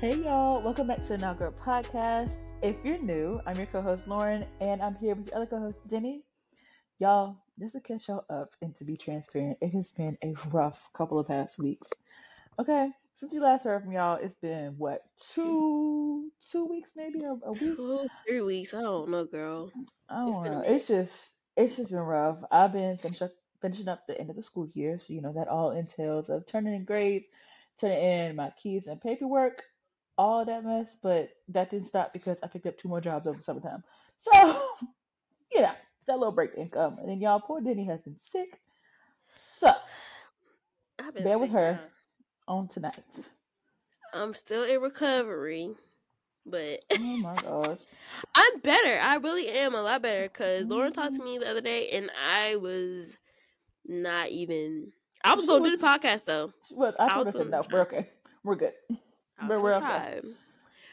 Hey y'all, welcome back to the Now Girl Podcast. If you're new, I'm your co-host Lauren, and I'm here with your other co-host Denny. Y'all, just to catch y'all up and to be transparent, it has been a rough couple of past weeks. Okay, since we last heard from y'all, it's been what two two weeks maybe a, a week. Two, three weeks. I don't know, girl. I don't a know. It's just it's just been rough. I've been finish up, finishing up the end of the school year, so you know that all entails of turning in grades, turning in my keys and paperwork, all that mess. But that didn't stop because I picked up two more jobs over summertime. So you know that little break didn't come. And then y'all, poor Denny has been sick. So I've been bear with her y'all. on tonight. I'm still in recovery, but Oh my gosh. I'm better. I really am a lot better because Lauren talked to me the other day, and I was not even. I was She gonna do the podcast though. well, I I was said no, we're okay. We're good. But we're okay. try.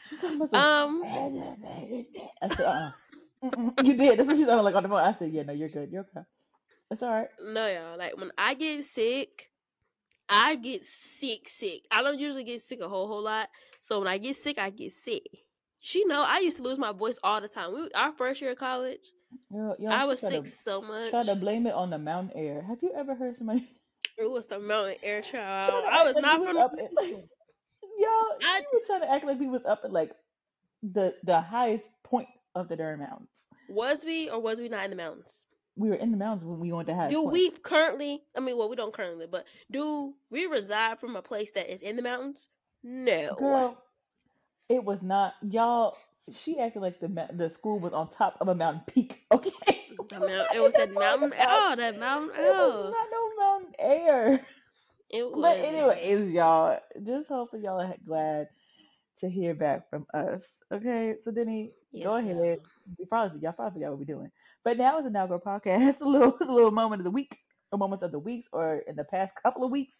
She's talking about some Um, I said, uh You did. That's what she's on like on the phone. I said, yeah, no, you're good. You're okay. It's all right. no, y'all. Like when I get sick, I get sick, sick. I don't usually get sick a whole whole lot. So when I get sick, I get sick. She know I used to lose my voice all the time. We, our first year of college, Yo, yo, I was sick to, so much. tried to blame it on the mountain air. Have you ever heard somebody It was the mountain air child. I was not from up like, y'all? I was trying to act like we was up at like the the highest point of the Durham Mountains. was we or was we not in the mountains? We were in the mountains when we went to high Do point. we currently? I mean, well, we don't currently, but do we reside from a place that is in the mountains? No. Girl, it was not y'all. She acted like the the school was on top of a mountain peak. Okay, The mount, it was that mountain. Oh, that mountain. Oh, not no mountain air. It was. But anyways, y'all, just hopefully y'all are glad to hear back from us. Okay, so Denny, go Yes, ahead. y'all. We probably y'all probably forgot what we're doing. But now is an now go podcast. A little a little moment of the week, or moments of the weeks, or in the past couple of weeks.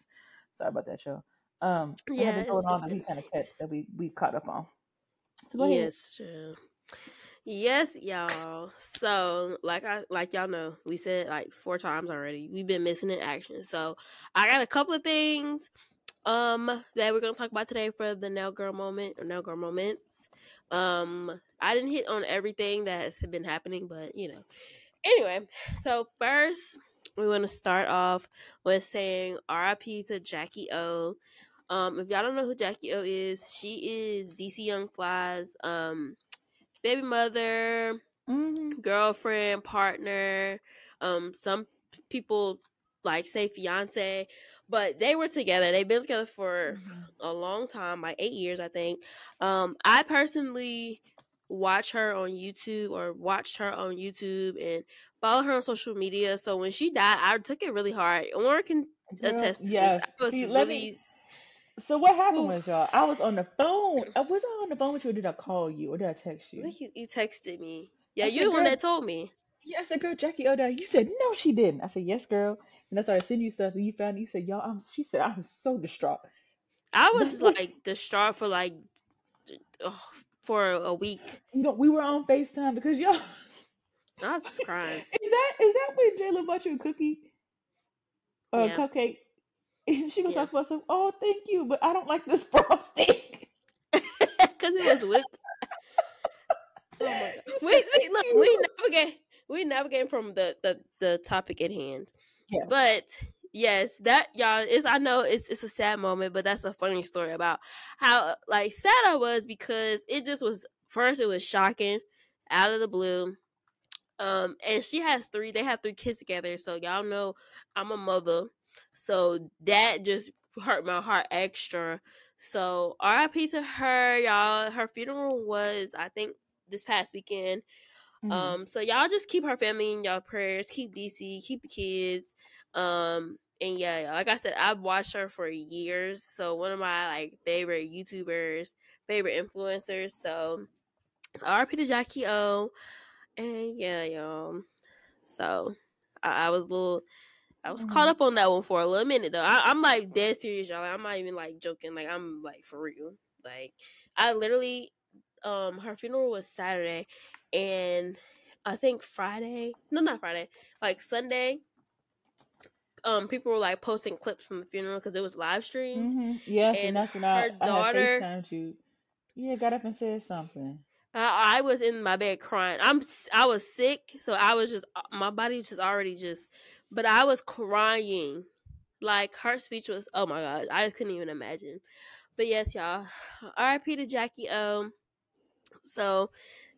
Sorry about that, y'all. Um, Yeah, going on that we kind of catch that we we caught up on. So go ahead. Yes, true. Yes, y'all. So, like I like y'all know, we said like four times already. We've been missing in action. So, I got a couple of things um that we're gonna talk about today for the nail girl moment or nail girl moments. Um, I didn't hit on everything that has been happening, but you know. Anyway, so first we want to start off with saying RIP to Jackie O. Um, if y'all don't know who Jackie O is, she is DC Young Fly's um baby mother, Mm-hmm. girlfriend, partner. Um, some people like say fiance, but they were together. They've been together for a long time, like eight years, I think. Um, I personally watch her on YouTube or watched her on YouTube and follow her on social media. So when she died, I took it really hard. Lauren can attest to this. yes. I was See, really. me. So what happened was y'all? I was on the phone. Uh, Was I on the phone with you, or did I call you, or did I text you? you, you texted me. Yeah, I you the one that told me. Yes, I said, girl, Jackie O'Dell. You said no, she didn't. I said yes, girl. And I started sending you stuff, and you found. it. You said, y'all, I'm. She said, I'm so distraught. I was like, distraught for like ugh, for a week. you know, we were on Facetime because y'all. I was crying. Is that is that when Jayla bought you a cookie or a Yeah, cupcake? And she goes yeah. off about some. Oh, thank you, but I don't like this frosting. Because it was whipped. Oh my god. We see, look, we navigate we navigate from the, the the topic at hand. Yeah. But yes, that y'all is I know it's it's a sad moment, but that's a funny story about how like sad I was because it just was first it was shocking out of the blue. Um and she has three they have three kids together, so y'all know I'm a mother. So that just hurt my heart extra. So RIP to her, y'all. Her funeral was I think this past weekend. Mhm. Um, so y'all just keep her family in y'all prayers. Keep DC, keep the kids. Um, and yeah, like I said, I've watched her for years. So one of my like favorite YouTubers, favorite influencers. So RP to Jackie O. And yeah, y'all. So I, I was a little I was caught Mhm. up on that one for a little minute though. I, I'm like dead serious, y'all. I'm not even like joking. Like I'm like for real. Like I literally um her funeral was Saturday and I think Friday no not Friday, like Sunday, um people were like posting clips from the funeral because it was live streamed Mhm. Yes, and and I her I daughter FaceTimed you. Yeah, got up and said something. I, I was in my bed crying. I'm I was sick, so I was just uh, my body was just already just, but I was crying. Like her speech was, oh my god, I couldn't even imagine. But yes, y'all, R.I.P. to Jackie O. So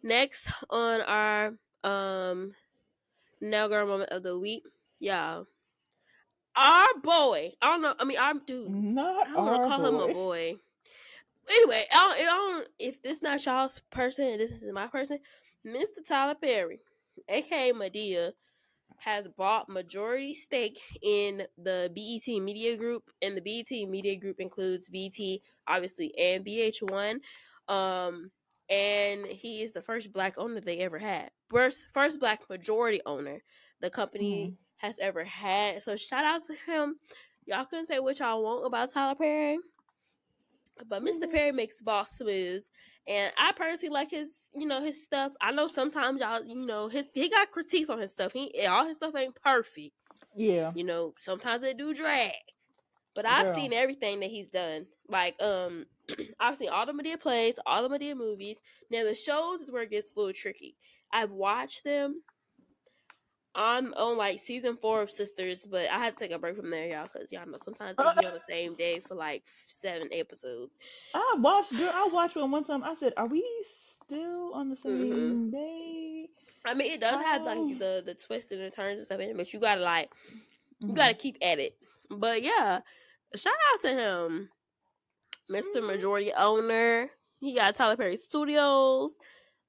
next on our um now girl moment of the week, y'all. Our boy, I don't know. I mean, our dude. Not I don't to call him boy. a boy. Anyway, I don't, I don't, if this not y'all's person and this is my person, Mr. Tyler Perry, aka Madea, has bought majority stake in the BET Media Group, and the BET Media Group includes BET, obviously, and VH1. Um, and he is the first black owner they ever had. First, first black majority owner the company has ever had. So shout out to him. Y'all can say what y'all want about Tyler Perry. But mister Mhm. Perry makes boss moves, and I personally like his, you know, his stuff. I know sometimes y'all, you know, his he got critiques on his stuff. He all his stuff ain't perfect. Yeah. You know, sometimes they do drag. But I've Girl. seen everything that he's done. Like, um, I've seen all the Madea plays, all the Madea movies. Now the shows is where it gets a little tricky. I've watched them. I'm on like season four of Sistas, but I had to take a break from there, y'all, because y'all know sometimes they be on the same day for like seven episodes. I watched girl, I watched one one time. I said, Are we still on the same Mhm. day? I mean, it does have Oh. like the the twists and the turns and stuff in it, but you gotta like you Mhm. gotta keep at it. But yeah, shout out to him, Mister Mhm. Majority Owner. He got Tyler Perry Studios.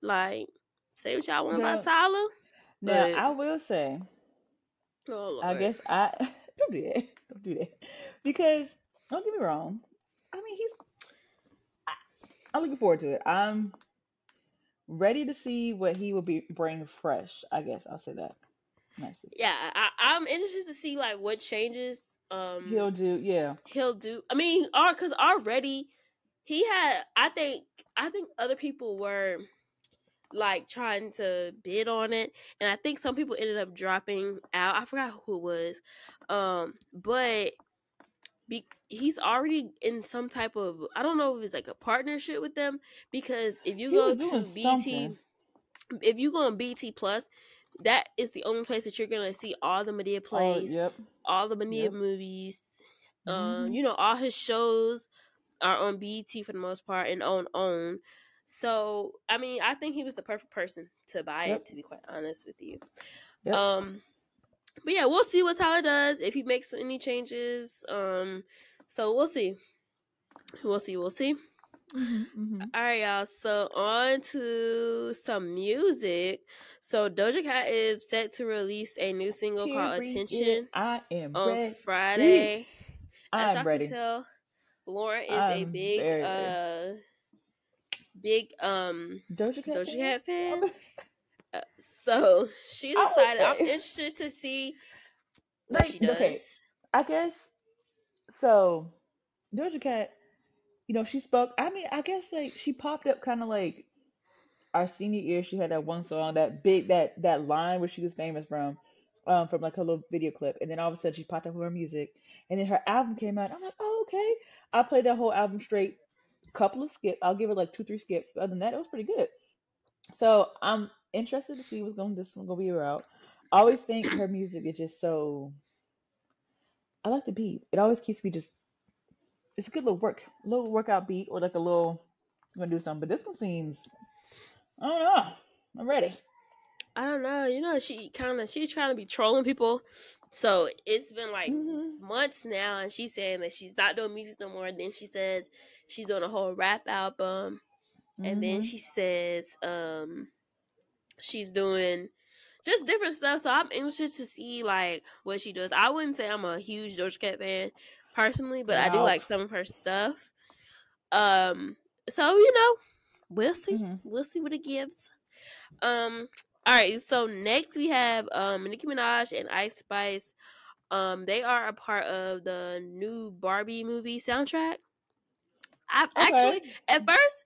Like, say what y'all want about Tyler. Now But- I will say, Oh. I guess I don't do that. Don't do that. Because don't get me wrong. I mean he's I, I'm looking forward to it. I'm ready to see what he will be bring fresh. I guess I'll say that. Nicely. Yeah, I, I'm interested to see like what changes um He'll do yeah. he'll do. I mean, because already he had. I think I think other people were like trying to bid on it, and I think some people ended up dropping out. I forgot who it was, um, but be, he's already in some type of. I don't know if it's like a partnership with them because if you He go to BET, something. if you go on BET Plus. That is the only place that you're gonna see all the Madea Oh, plays, yep. all the Madea Yep. movies, um, Mhm. you know, all his shows are on BET for the most part and on own. So, I mean, I think he was the perfect person to buy Yep. it. To be quite honest with you, Yep. um, but yeah, we'll see what Tyler does if he makes any changes. Um, so we'll see. We'll see. We'll see. Mhm, mhm. All right, y'all. So on to some music. So Doja Cat is set to release a new single called "Attention" I am on ready. Friday. As y'all I'm ready. can tell, Lauren is a I'm big very ready. uh big um Doja Cat. Doja fan? Cat fan. Uh, so she decided I'm interested to see what Like, she does. okay. I guess so. Doja Cat, you know, she spoke. I mean, I guess like she popped up kind of like our senior year. She had that one song, that big that that line where she was famous from, um, from like her little video clip, and then all of a sudden she popped up with her music, and then her album came out. I'm like, oh okay. I played that whole album straight. Couple of skips. I'll give it like two, three skips. But other than that, it was pretty good. So I'm interested to see what's going. This one gonna be about. I always think her music is just so. I like the beat. It always keeps me just. It's a good little work, little workout beat, or like a little. I'm gonna do something, but this one seems. I don't know. I'm ready. I don't know. You know, she kind of she's trying to be trolling people. So it's been like hmm months now, and she's saying that she's not doing music no more. And then she says she's doing a whole rap album. and then Mhm. she says um she's doing just different stuff so i'm interested to see like what she does i wouldn't say i'm a huge doja cat fan personally but i do like some of her stuff um so you know we'll see Mhm. we'll see what it gives um all right so next we have um nicki minaj and ice spice. Um they are a part of the new barbie movie soundtrack. I Okay. actually at first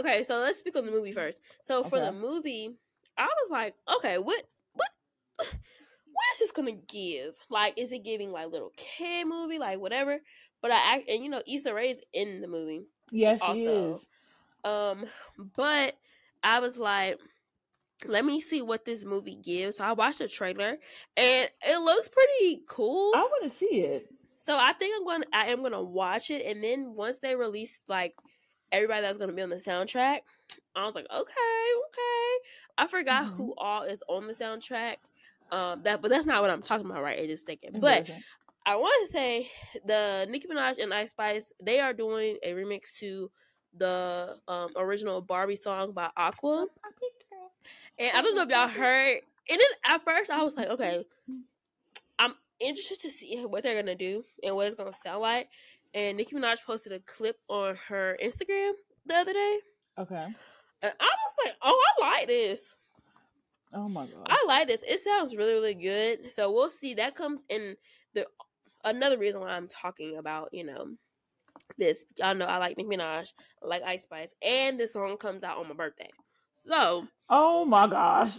okay so let's speak on the movie first. So for the movie i was like okay what what what is this gonna give? Like is it giving like little kid movie? Like whatever. But i act and you know Issa Rae is in the movie Yes, she also. is. Um, but I was like, let me see what this movie gives. So I watched the trailer and it looks pretty cool. I want to see it. So I think I'm going. to I am going to watch it, and then once they release like everybody that's going to be on the soundtrack, I was like, okay, okay. I forgot mm-hmm. who all is on the soundtrack. Um, that but that's not what I'm talking about right at this second. But I want to say the Nicki Minaj and Ice Spice they are doing a remix to the um, original Barbie song by Aqua. And I oh don't know if y'all heard. And then at first I was like, okay, mm-hmm. I'm interested to see what they're gonna do and what it's gonna sound like. And Nicki Minaj posted a clip on her Instagram the other day. Okay. And I was like, oh, I like this. Oh my god. I like this. It sounds really, really good. So we'll see. That comes in the another reason why I'm talking about, you know, this. Y'all know I like Nicki Minaj, I like Ice Spice, and this song comes out on my birthday. So Oh my gosh.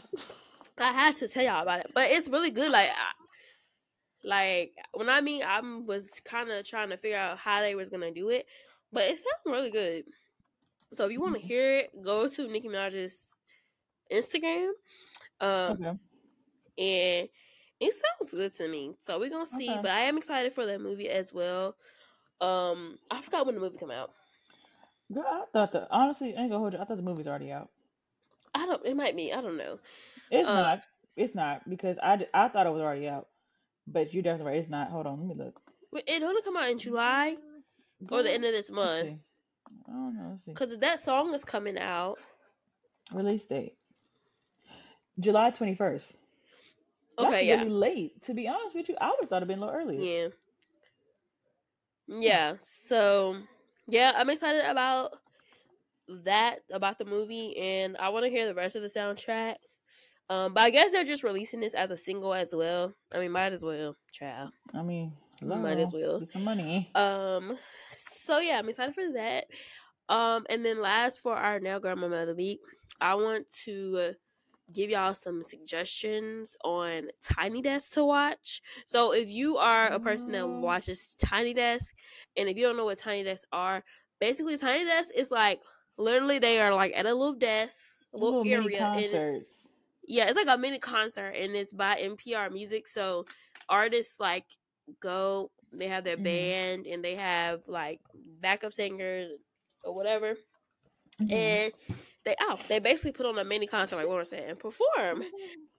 I had to tell y'all about it. But it's really good. Like I, like when I mean I was kind of trying to figure out how they was gonna do it, but it sounded really good. So if you want to mm-hmm. hear it, go to Nicki Minaj's Instagram. Um, okay. and it sounds good to me. So we're gonna see. Okay. But I am excited for that movie as well. Um, I forgot when the movie came out. Girl, I thought the honestly, I ain't gonna hold you. I thought the movie's already out. I don't. It might be. I don't know. It's um, not. It's not because I I thought it was already out. But you're definitely right. It's not. Hold on. Let me look. It only come out in July or the end of this month. I don't know. Because that song is coming out. Release date. July 21st. Okay, That's yeah. really late. To be honest with you, I would have thought it'd been a little earlier. Yeah. Yeah. So, yeah, I'm excited about that, about the movie, and I want to hear the rest of the soundtrack. Um, but I guess they're just releasing this as a single as well. I mean, might as well, child. I mean, hello, might as well. Get some money. Um, so yeah, I'm excited for that. Um, and then last for our now grandma of the week, I want to give y'all some suggestions on Tiny Desk to watch. So if you are a person that mm-hmm. watches Tiny Desk, and if you don't know what Tiny Desks are, basically Tiny Desk is like literally they are like at a little desk, a little, little area, and yeah, it's like a mini concert, and it's by NPR Music. So artists like go, they have their mm-hmm. band, and they have like backup singers or whatever, mm-hmm. and they out. Oh, they basically put on a mini concert, like Lauren said, and perform.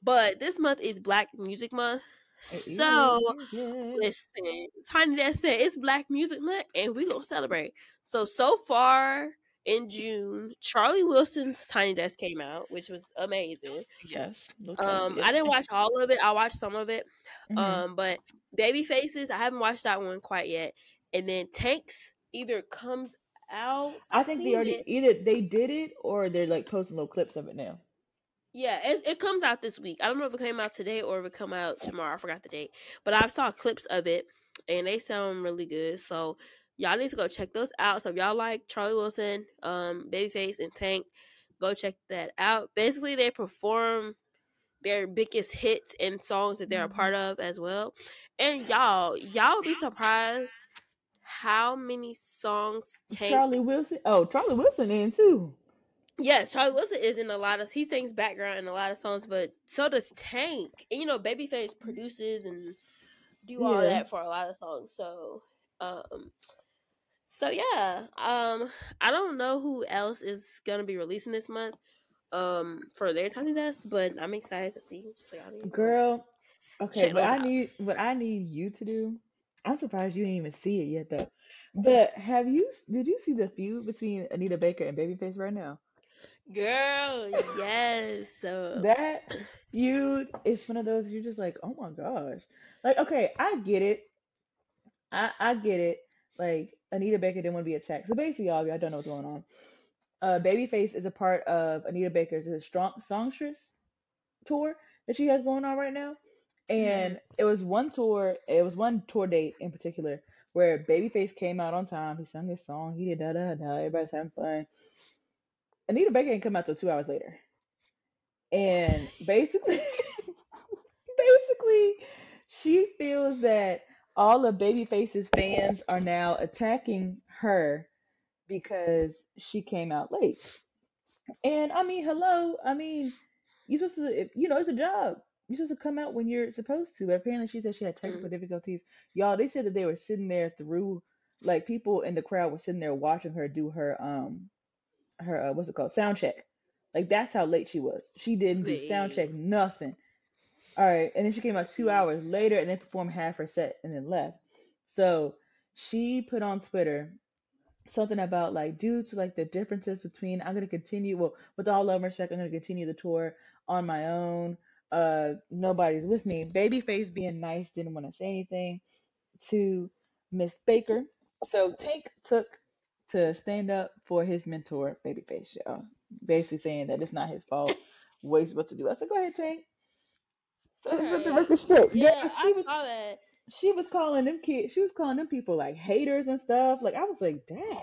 But this month is Black Music Month. So listen, Tiny Desk said it's Black Music Month, and we gonna celebrate. So so far in June, Charlie Wilson's Tiny Desk came out, which was amazing. Yes. Um, I didn't watch all of it. I watched some of it. Mm-hmm. Um, but Babyface's, I haven't watched that one quite yet. And then Tanks either comes out. I think they already it. either they did it or they're like posting little clips of it now. Yeah, it, it comes out this week. I don't know if it came out today or if it come out tomorrow. I forgot the date, but I saw clips of it and they sound really good. So y'all need to go check those out. So if y'all like Charlie Wilson, um, Babyface, and Tank, go check that out. Basically, they perform their biggest hits and songs that they're a part mm-hmm. of as well. And y'all, y'all be surprised how many songs Tank Charlie Wilson. Oh, Charlie Wilson in too. Yes, Charlie Wilson is in a lot of he sings background in a lot of songs, but so does Tank. And you know, Babyface produces and do all yeah. that for a lot of songs. So um so yeah, um I don't know who else is gonna be releasing this month um for their tiny desk, but I'm excited to see. So Girl, okay, what I out. need what I need you to do. I'm surprised you didn't even see it yet though. But have you did you see the feud between Anita Baker and Babyface right now? Girl, yes. So that feud is one of those you're just like, oh my gosh. Like, okay, I get it. I I get it. Like Anita Baker didn't want to be attacked. So basically, y'all, I don't know what's going on. Uh, Babyface is a part of Anita Baker's strong songstress tour that she has going on right now. And mm-hmm. it was one tour, it was one tour date in particular where Babyface came out on time. He sung his song. He did da da da. Everybody's having fun. Anita Baker didn't come out till two hours later. And basically, basically, she feels that all of Babyface's fans are now attacking her because she came out late. And I mean, hello, I mean, you're supposed to, you know, it's a job. You're supposed to come out when you're supposed to. But apparently, she said she had technical Mm. difficulties. Y'all, they said that they were sitting there through, like people in the crowd were sitting there watching her do her um her uh, what's it called sound check. Like that's how late she was. She didn't do sound check, nothing. All right, and then she came out two hours later and then performed half her set and then left. So she put on Twitter something about like due to like the differences between I'm gonna continue well with all love and respect I'm gonna continue the tour on my own. Uh, nobody's with me. Babyface being nice didn't want to say anything to Miss Baker, so Tank took to stand up for his mentor, Babyface, y'all. Basically saying that it's not his fault what he's supposed to do. I said, go ahead, Tank. Let's set the Okay. record straight. Yeah, Girl, I was saw that. she was calling them kids, she was calling them people like haters and stuff. Like I was like, dang.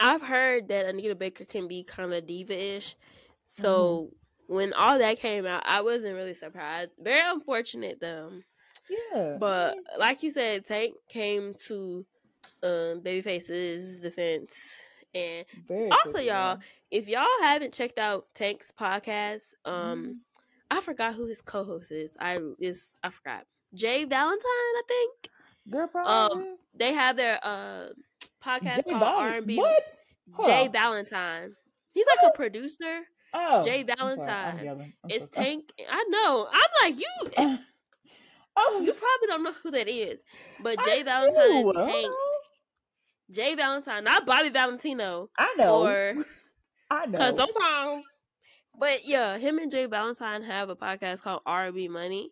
I've heard that Anita Baker can be kind of diva-ish. Mm-hmm. So when all that came out, I wasn't really surprised. Very unfortunate though. Yeah. But like you said, Tank came to um Babyface's defense. And very also quickly, y'all, y'all. if y'all haven't checked out Tank's podcast, um Mhm. I forgot who his co-host is. I is I forgot. Jay Valentine, I think. Girl, Um they have their uh podcast Jay called R&B Jay on. Valentine. He's like a producer. Oh, Jay. I'm Valentine. I'm It's so. Tank. I know. I'm like you. Uh, oh, You probably don't know who that is, but I Jay Valentine and do. Hold Tank. Jay Valentine, not Bobby Valentino, I know. or I because sometimes. But yeah, him and Jay Valentine have a podcast called R&B Money,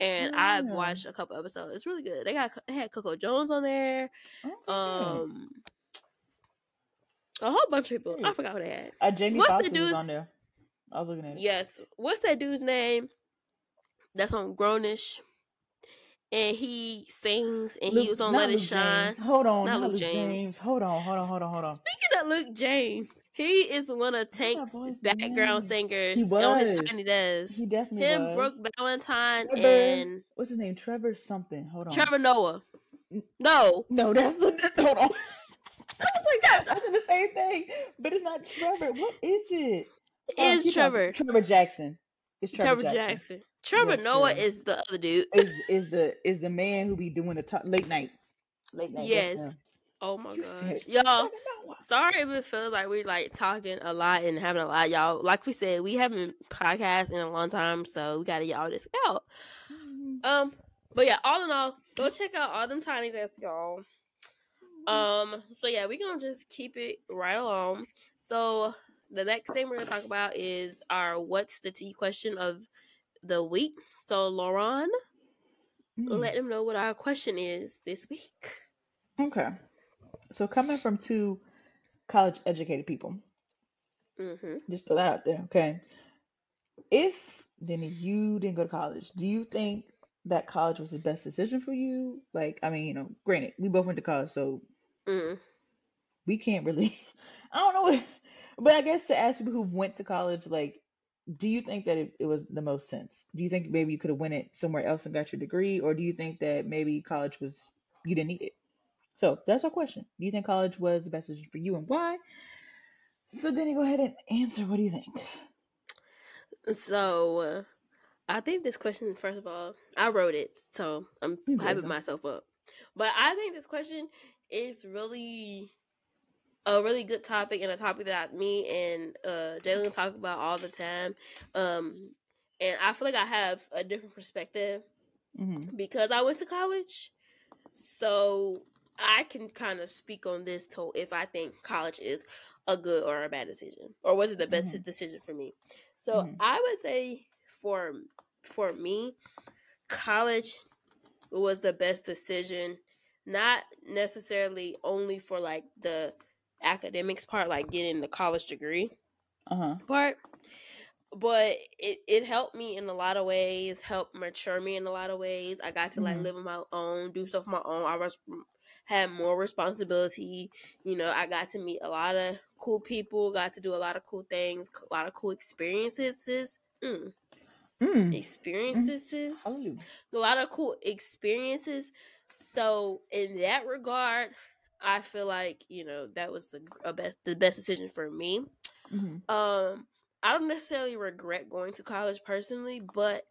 and I've watched a couple episodes. It's really good. They got they had Coco Jones on there. Okay. Um, a whole bunch of people. I forgot who they had. Uh, Jamie What's the Foxx dude's? on there. I was looking at it. Yes. What's that dude's name? That's on Grownish. And he sings and he was on Let It Shine. James. Hold on, Not not Luke Luke James. James. Hold on, hold on, hold on, hold on. Speaking of Luke James, he is one of Tank's background name? singers He on his was. Tiny Desk. He definitely Him, was. Brooke Valentine, Trevor. and What's his name? Trevor something. Hold on. Trevor Noah. No, No, that's the. Hold on. I was like, that, I said the same thing, but it's not Trevor. What is it? it Oh, is. Trevor. Trevor Jackson. It's Trevor, Trevor Jackson. Jackson. Trevor Yes, Noah sir. is the other dude. Is is the is the man who be doing the to- late night, late night. Yes. That's. Oh my You gosh. Y'all, sorry if it feels like we're like talking a lot and having a lot, y'all. Like we said, we haven't podcast in a long time, so we gotta y'all this out. Mhm. Um, but yeah, all in all, go check out all them tiny desks, y'all. Um, so yeah, we gonna just keep it right along. So the next thing we're gonna talk about is our what's the tea question of the week. So Lauren, Mm. let them know what our question is this week. Okay. So coming from two college educated people, Mm-hmm. just throw that out there, okay? If then you didn't go to college, do you think that college was the best decision for you? Like, I mean, you know, granted, we both went to college, so Mm. we can't really I don't know what, but I guess to ask people who went to college, like, do you think that it, it was the most sense? Do you think maybe you could have went it somewhere else and got your degree, or do you think that maybe college was you didn't need it? So that's our question. Do you think college was the best decision for you and why? So Danny, go ahead and answer. What do you think? So I think this question, first of all, I wrote it, so I'm hyping myself up. But I think this question is really a really good topic and a topic that me and uh, Jalen talk about all the time. Um, and I feel like I have a different perspective Mm-hmm. because I went to college. So I can kind of speak on this to if I think college is a good or a bad decision, or was it the best Mhm. decision for me. So Mhm. I would say for for me, college was the best decision. Not necessarily only for like the academics part, like getting the college degree Uh huh. part but it, it helped me in a lot of ways helped mature me in a lot of ways i got to like Mhm. live on my own do stuff on my own i was had more responsibility you know i got to meet a lot of cool people got to do a lot of cool things a lot of cool experiences mm, Mm. experiences Hallelujah. a lot of cool experiences. So in that regard, I feel like you know that was the a best the best decision for me. Mhm. Um, I don't necessarily regret going to college personally, but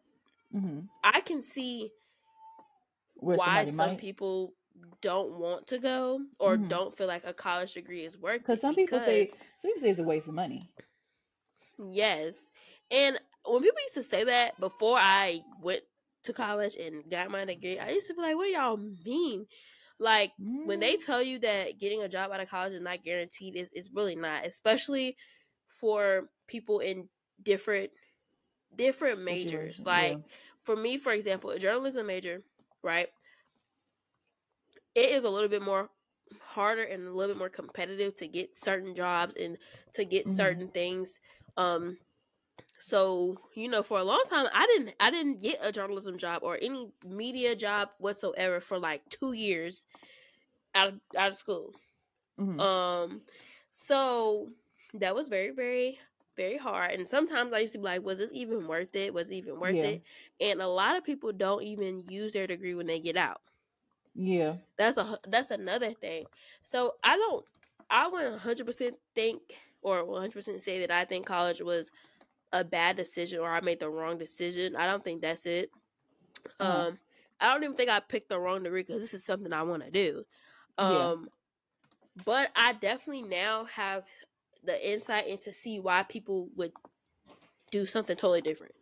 Mhm. I can see why some might, people don't want to go or Mhm. don't feel like a college degree is worth because some people say Because some people say it's a waste of money. yes, and when people used to say that before I went to college and got my degree, I used to be like, "What do y'all mean?" Like when they Mm, tell you that getting a job out of college is not guaranteed, is is really not, especially for people in different different majors. Situation. Like Yeah. for me, for example, a journalism major, right? It is a little bit more harder and a little bit more competitive to get certain jobs and to get Mhm. certain things. Um so, you know, for a long time I didn't I didn't get a journalism job or any media job whatsoever for like 2 years out of, out of school. Mhm. Um, so that was very, very, very hard. And sometimes I used to be like, was this even worth it? Was it even worth Yeah. it? And a lot of people don't even use their degree when they get out. Yeah. That's a that's another thing. So I don't I wouldn't hundred percent think or one hundred percent say that I think college was a bad decision or I made the wrong decision. I don't think that's it. Uh-huh. Um, I don't even think I picked the wrong degree because this is something I want to do. Yeah. Um, but I definitely now have the insight into see why people would do something totally different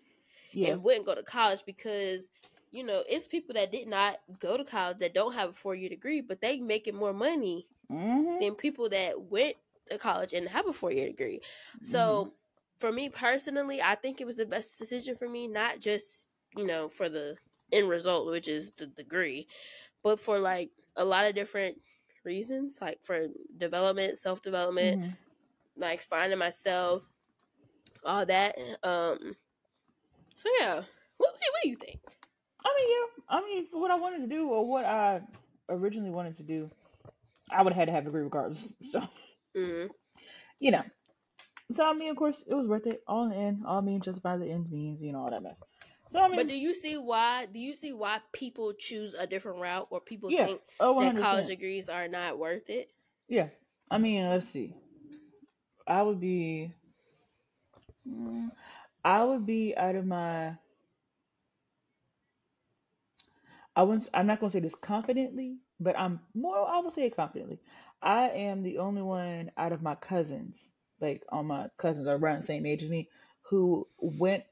Yeah. and wouldn't go to college because you know it's people that did not go to college that don't have a four year degree, but they making more money Mhm. than people that went to college and have a four year degree. So for me personally, I think it was the best decision for me, not just, you know, for the end result, which is the degree, but for like a lot of different reasons, like for development, self development, Mhm. like finding myself, all that. Um so yeah. What, what do you think? I mean, yeah. I mean, what I wanted to do or what I originally wanted to do, I would have had to have a degree regardless. So, hmm you know. So, I mean, of course, it was worth it. All in the end, all means justify the end means, you know, all that mess. So, I mean, But do you see why? Do you see why people choose a different route, or people yeah. think Oh, that 100%. college degrees are not worth it? Yeah. I mean, let's see. I would be. mm, I would be out of my. I wouldn't. I'm not gonna say this confidently, but I'm more. I will say it confidently. I am the only one out of my cousins, like all my cousins are around the same age as me, who went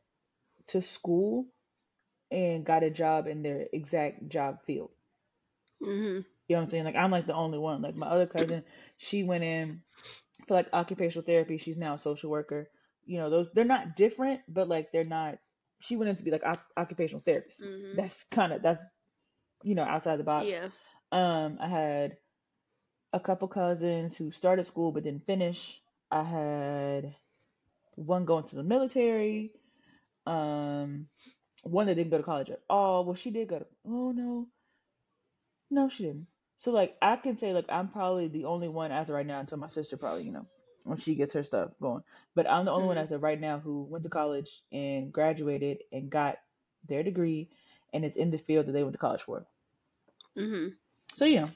to school and got a job in their exact job field. hmm You know what I'm saying? Like I'm like the only one. Like my other cousin, she went in for like occupational therapy. She's now a social worker. You know, those they're not different, but like they're not. She went in to be like oc- occupational therapist. hmm That's kind of that's you know outside the box. Yeah. Um, I had a couple cousins who started school but didn't finish. I had one going to the military. Um, one that didn't go to college at all. Well, she did go to. Oh no, no, she didn't. So like I can say like I'm probably the only one as of right now until my sister probably you know when she gets her stuff going. But I'm the only one hmm as of right now who went to college and graduated and got their degree and is in the field that they went to college for. hmm So you know,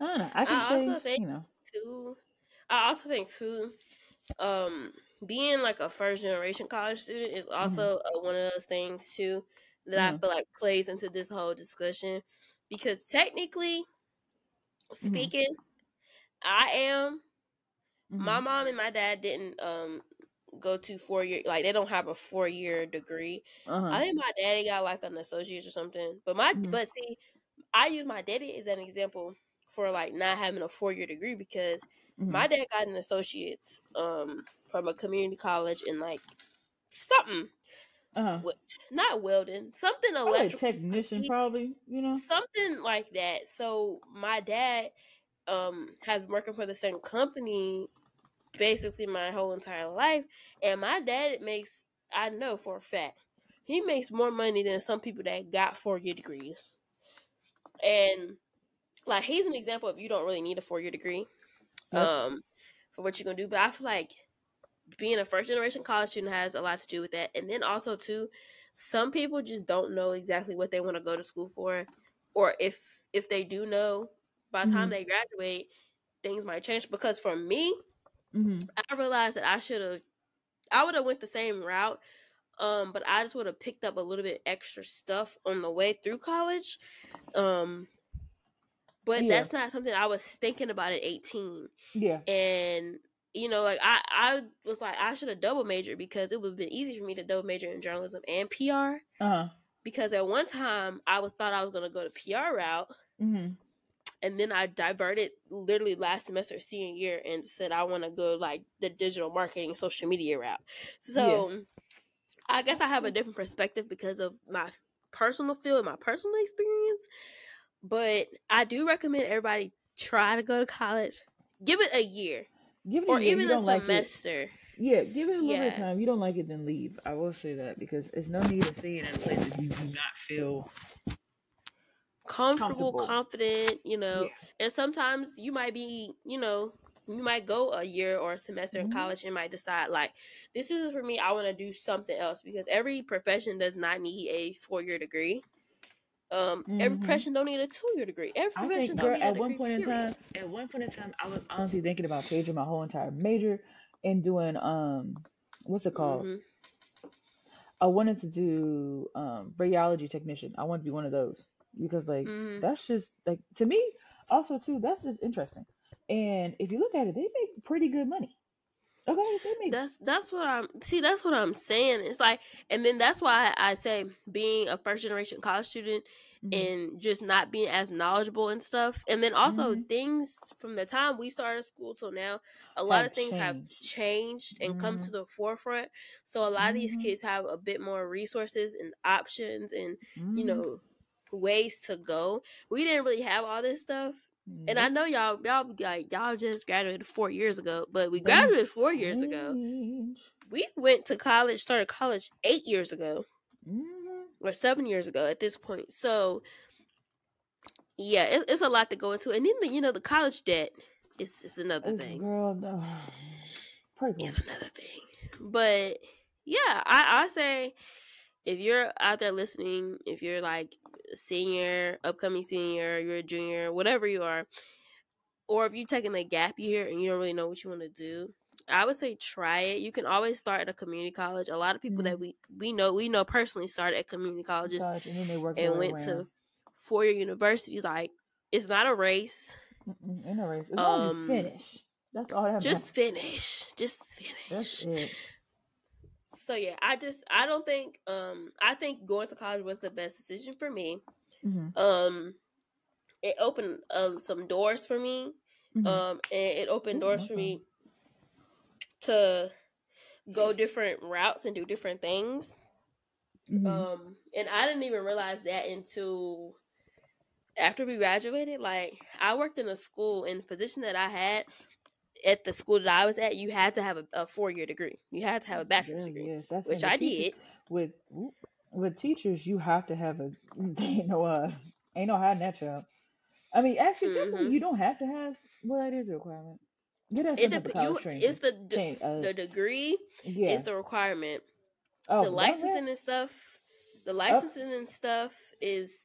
I don't know. I can I say also think you know. too. I also think too. Um, being like a first generation college student is also uh, one of those things too that I Mhm. feel like plays into this whole discussion because technically Mhm. speaking, I am my Mhm. mom and my dad didn't um go to four year like they don't have a four year degree. Uh huh. I think my daddy got like an associate's or something. But my Mhm. but see, I use my daddy as an example for like not having a four year degree because my Mhm. dad got an associate's um from a community college in like something Uh huh. not welding something electrical technician, probably. You know. something like that. So my dad um has been working for the same company basically my whole entire life, and my dad makes I know for a fact he makes more money than some people that got four year degrees, and like he's an example of you don't really need a four year degree Yep. um for what you're gonna do, but I feel like being a first generation college student has a lot to do with that, and then also too some people just don't know exactly what they want to go to school for or if if they do know by the time Mhm. they graduate, things might change. Because for me, hmm I realized that I should have, I would have went the same route, um, but I just would have picked up a little bit extra stuff on the way through college, um, but Yeah. that's not something I was thinking about at eighteen, Yeah. and you know, like I, I was like, I should have double majored because it would have been easy for me to double major in journalism and PR. Uh huh. Because at one time I was thought I was gonna go the PR route, hmm and then I diverted literally last semester senior year and said I want to go like the digital marketing social media route. So I guess I have a different perspective because of my personal field and my personal experience. But I do recommend everybody try to go to college. Give it a year Give it or a year. even a don't like it. semester. Yeah, give it a little bit of Yeah. time. You don't like it, then leave. I will say that because it's no need of staying in a place that you do not feel. Comfortable, Comfortable. confident, you know. Yeah. And sometimes you might be, you know, you might go a year or a semester in Mhm. college and might decide like this isn't for me. I want to do something else because every profession does not need a four year degree. Um, every Mhm. profession don't need a two year degree. Every I profession think, don't girl, need a at one point in time, at one point in time, I was honestly thinking about changing my whole entire major and doing um, what's it called? Mhm. I wanted to do um radiology technician. I wanted to be one of those because like Mhm. that's just like to me also too that's just interesting. And if you look at it, they make pretty good money. Okay, That's that's what I'm see. That's what I'm saying. It's like, and then that's why I say being a first generation college student Mhm. and just not being as knowledgeable and stuff. And then also Mhm. things from the time we started school till now, a lot Have of things have changed. changed and come to Mhm. the forefront. So a lot of these Mhm. kids have a bit more resources and options and you Mhm. know ways to go. We didn't really have all this stuff. And I know y'all y'all like y'all just graduated four years ago, but we graduated four years ago. We went to college, started college eight years ago Mhm. or seven years ago at this point. So yeah, it, it's a lot to go into, and then the, you know the college debt is is another It's- thing. girl, no. Is another thing. But yeah, I I say if you're out there listening, if you're like senior, upcoming senior, you're a junior, whatever you are, or if you're taking a gap year and you don't really know what you want to do, I would say try it. You can always start at a community college. A lot of people Mhm. that we we know we know personally started at community colleges College, and then they work and went around. to four year universities. Like it's not a race. Mm-mm, in a race. As Um, finish. That's all that matters. Just finish. Just That's finish. it. So yeah, I just I don't think um I think going to college was the best decision for me. hmm Um it opened uh, some doors for me. hmm Um and it opened Ooh, doors for me to go different routes and do different things. hmm Um, and I didn't even realize that until after we graduated. Like, I worked in a school, and the position that I had at the school that I was at, you had to have a, a four year degree. You had to have a bachelor's degree, yes, that's which I teachers- did. With with teachers, you have to have a. Ain't no uh, ain't no hiding that job. I mean, actually, Mhm. you don't have to have. Well, that is a requirement. It dep- you, it's the Train- uh, the degree yeah. is the requirement. oh, the licensing and stuff, the licensing and stuff is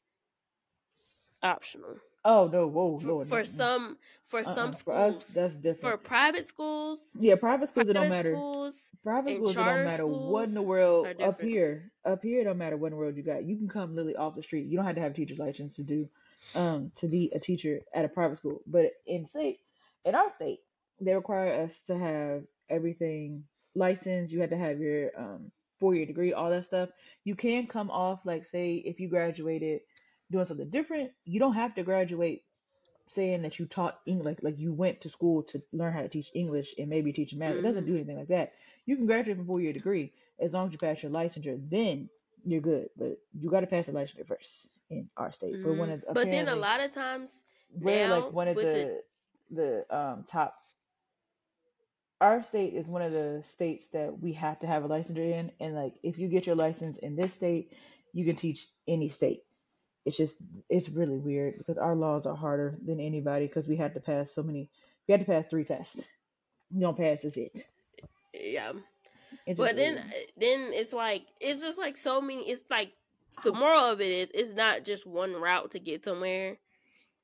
optional Oh no! Whoa, for, Lord, for no, some for Uh-uh, some For us, schools. that's For private schools, yeah, private schools it don't matter. schools, Private schools, it don't matter what in the world up here. Up here, it don't matter what in the world you got. You can come literally off the street. You don't have to have a teacher's license to do, um, to be a teacher at a private school. But in state, in our state, they require us to have everything licensed. You had to have your um four year degree, all that stuff. You can come off like say if you graduated doing something different. You don't have to graduate saying that you taught English, like you went to school to learn how to teach English and maybe teach math. It doesn't do anything like that. You can graduate from four year degree as long as you pass your licensure. Then you're good, but you got to pass the licensure first in our state. We're one Mhm. of But then a lot of times we're now like one of with the the um top. Our state is one of the states that we have to have a licensure in, and like if you get your license in this state, you can teach any state it's just it's really weird because our laws are harder than anybody because we had to pass so many we had to pass three tests you don't pass is it yeah. it's But then weird. then it's like it's just like so many. It's like the moral of it is it's not just one route to get somewhere.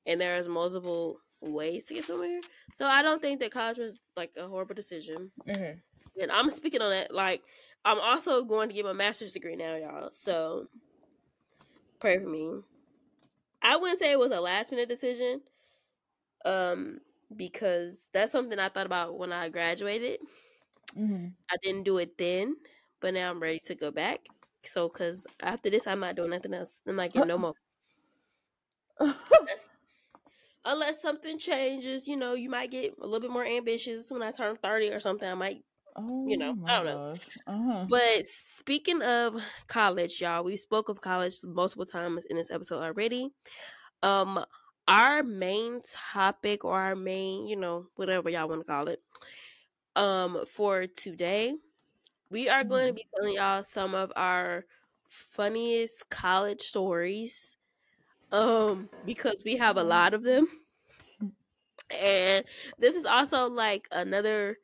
and there's multiple ways to get somewhere. So I don't think that college was like a horrible decision. Mhm. And I'm speaking on that. Like I'm also going to get my master's degree now, y'all. So pray for me. I wouldn't say it was a last minute decision, um, because that's something I thought about when I graduated. Mhm. I didn't do it then, but now I'm ready to go back. So, cause after this, I'm not doing nothing else. I'm not getting no more. Unless, unless something changes, you know, you might get a little bit more ambitious when I turn 30 or something. I might. Oh, You know, I don't know. Uh-huh. But speaking of college, y'all, we spoke of college multiple times in this episode already. Um, our main topic or our main, you know, whatever y'all want to call it, um, for today, we are going to be telling y'all some of our funniest college stories. Um, because we have a lot of them. And this is also like another,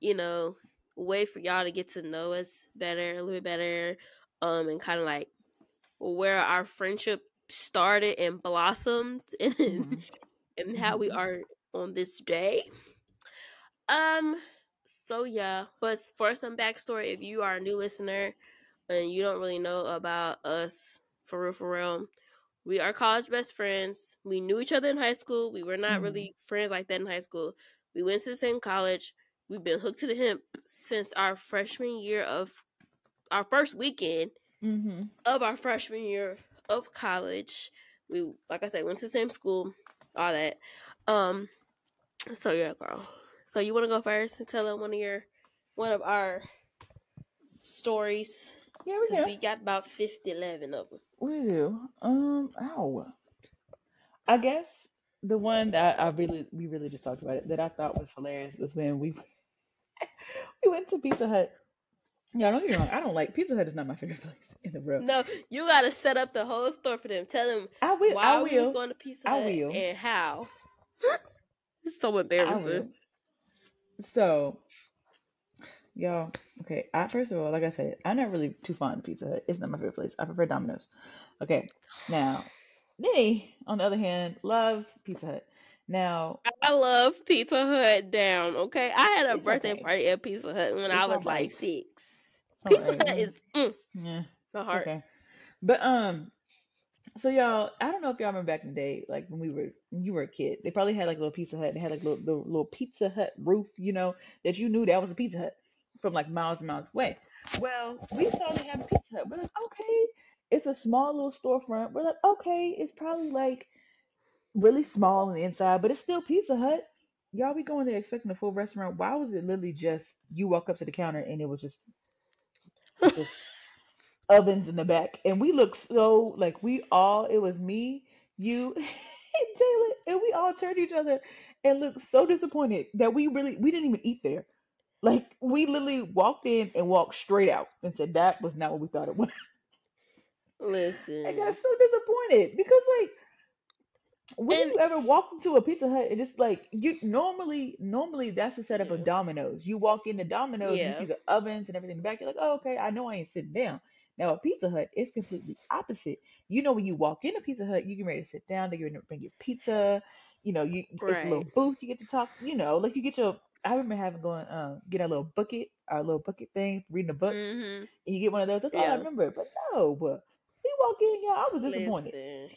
you know, way for y'all to get to know us better, a little bit better, um, and kind of like where our friendship started and blossomed and Mhm. and how we are on this day. Um, so yeah, but for some backstory, if you are a new listener and you don't really know about us for real, for real, we are college best friends. We knew each other in high school. We were not Mhm. really friends like that in high school. We went to the same college. We've been hooked to the hemp since our freshman year of our first weekend Mhm. of our freshman year of college. We, like I said, went to the same school, all that. Um, so yeah, girl. So you want to go first and tell them one of your, one of our stories? Yeah, we Because can. we got about 50, 11 of them. We do. Um, ow. I guess the one that I really, we really just talked about it that I thought was hilarious was when we we went to Pizza Hut. Yeah, I don't get me wrong. I don't like Pizza Hut. Is not my favorite place in the world. No, you got to set up the whole store for them. Tell them I will. why I we was will. going to Pizza Hut I Hut will. and how. it's so embarrassing. So, y'all, okay. I first of all, like I said, I'm not really too fond of Pizza Hut. It's not my favorite place. I prefer Domino's. Okay. Now, Nini, on the other hand, loves Pizza Hut. Now, I love Pizza Hut down. Okay, I had a birthday okay. party at Pizza Hut when It's I was like six. All Pizza right. Hut is mm, yeah. my heart. Okay. But um, so y'all, I don't know if y'all remember back in the day, like when we were when you were a kid, they probably had like a little Pizza Hut. They had like little the little Pizza Hut roof, you know, that you knew that was a Pizza Hut from like miles and miles away. Well, we saw they had a Pizza Hut. We're like, okay, it's a small little storefront. We're like, okay, it's probably like really small on the inside, but it's still Pizza Hut. Y'all be going there expecting a full restaurant. Why was it literally just you walk up to the counter and it was just just ovens in the back, and we looked so like we all. It was me, you, and Jalen, and we all turned to each other and looked so disappointed that we really we didn't even eat there. Like we literally walked in and walked straight out and said that was not what we thought it was. Listen. I got so disappointed because like when And- you ever walk into a Pizza Hut and it's like you normally normally that's the setup of Yeah. Domino's. You walk into Domino's, Yeah. you see the ovens and everything in the back. You're like, oh, okay, I know I ain't sitting down. Now a Pizza Hut is completely opposite. You know when you walk into Pizza Hut, you get ready to sit down. They get ready to bring your pizza. You know, you it's a little booth. You get to talk. You know, like you get your. I remember having going um get our little bucket, our little bucket thing, reading a book, hmm and you get one of those. That's all I remember. But no, but we walk in, y'all. I was disappointed. Listen,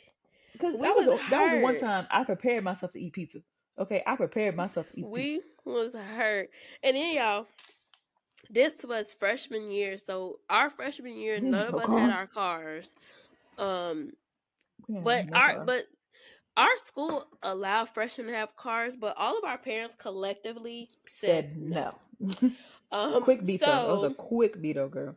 Because that was, was the- that was one time I prepared myself to eat pizza. Okay, I prepared myself to eat pizza. we was hurt, and then y'all. This was freshman year, so our freshman year, We none of us had our cars. Um, had but our car. but our school allowed freshmen to have cars, but all of our parents collectively said, said no. Um, quick veto. it was a quick veto, girl.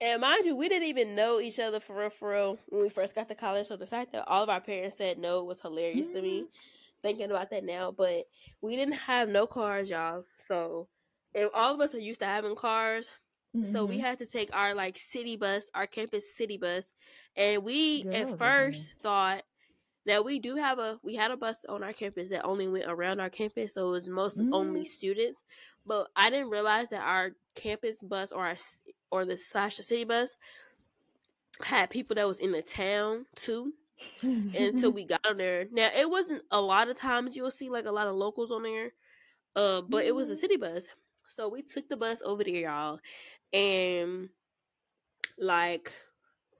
And mind you, we didn't even know each other for real, for real when we first got to college. So the fact that all of our parents said no was hilarious to me. Thinking about that now, but we didn't have no cars, y'all. So, and all of us are used to having cars. So we Mhm. had to take our like city bus, our campus city bus, and we at first thought that we do have a we had a bus on our campus that only went around our campus, so it was most only Mhm. students. But I didn't realize that our campus bus or our or the slash the city bus had people that was in the town too. until we got on there. Now it wasn't a lot of times you'll see like a lot of locals on there, uh, but it was a city bus. So we took the bus over there, y'all, and like,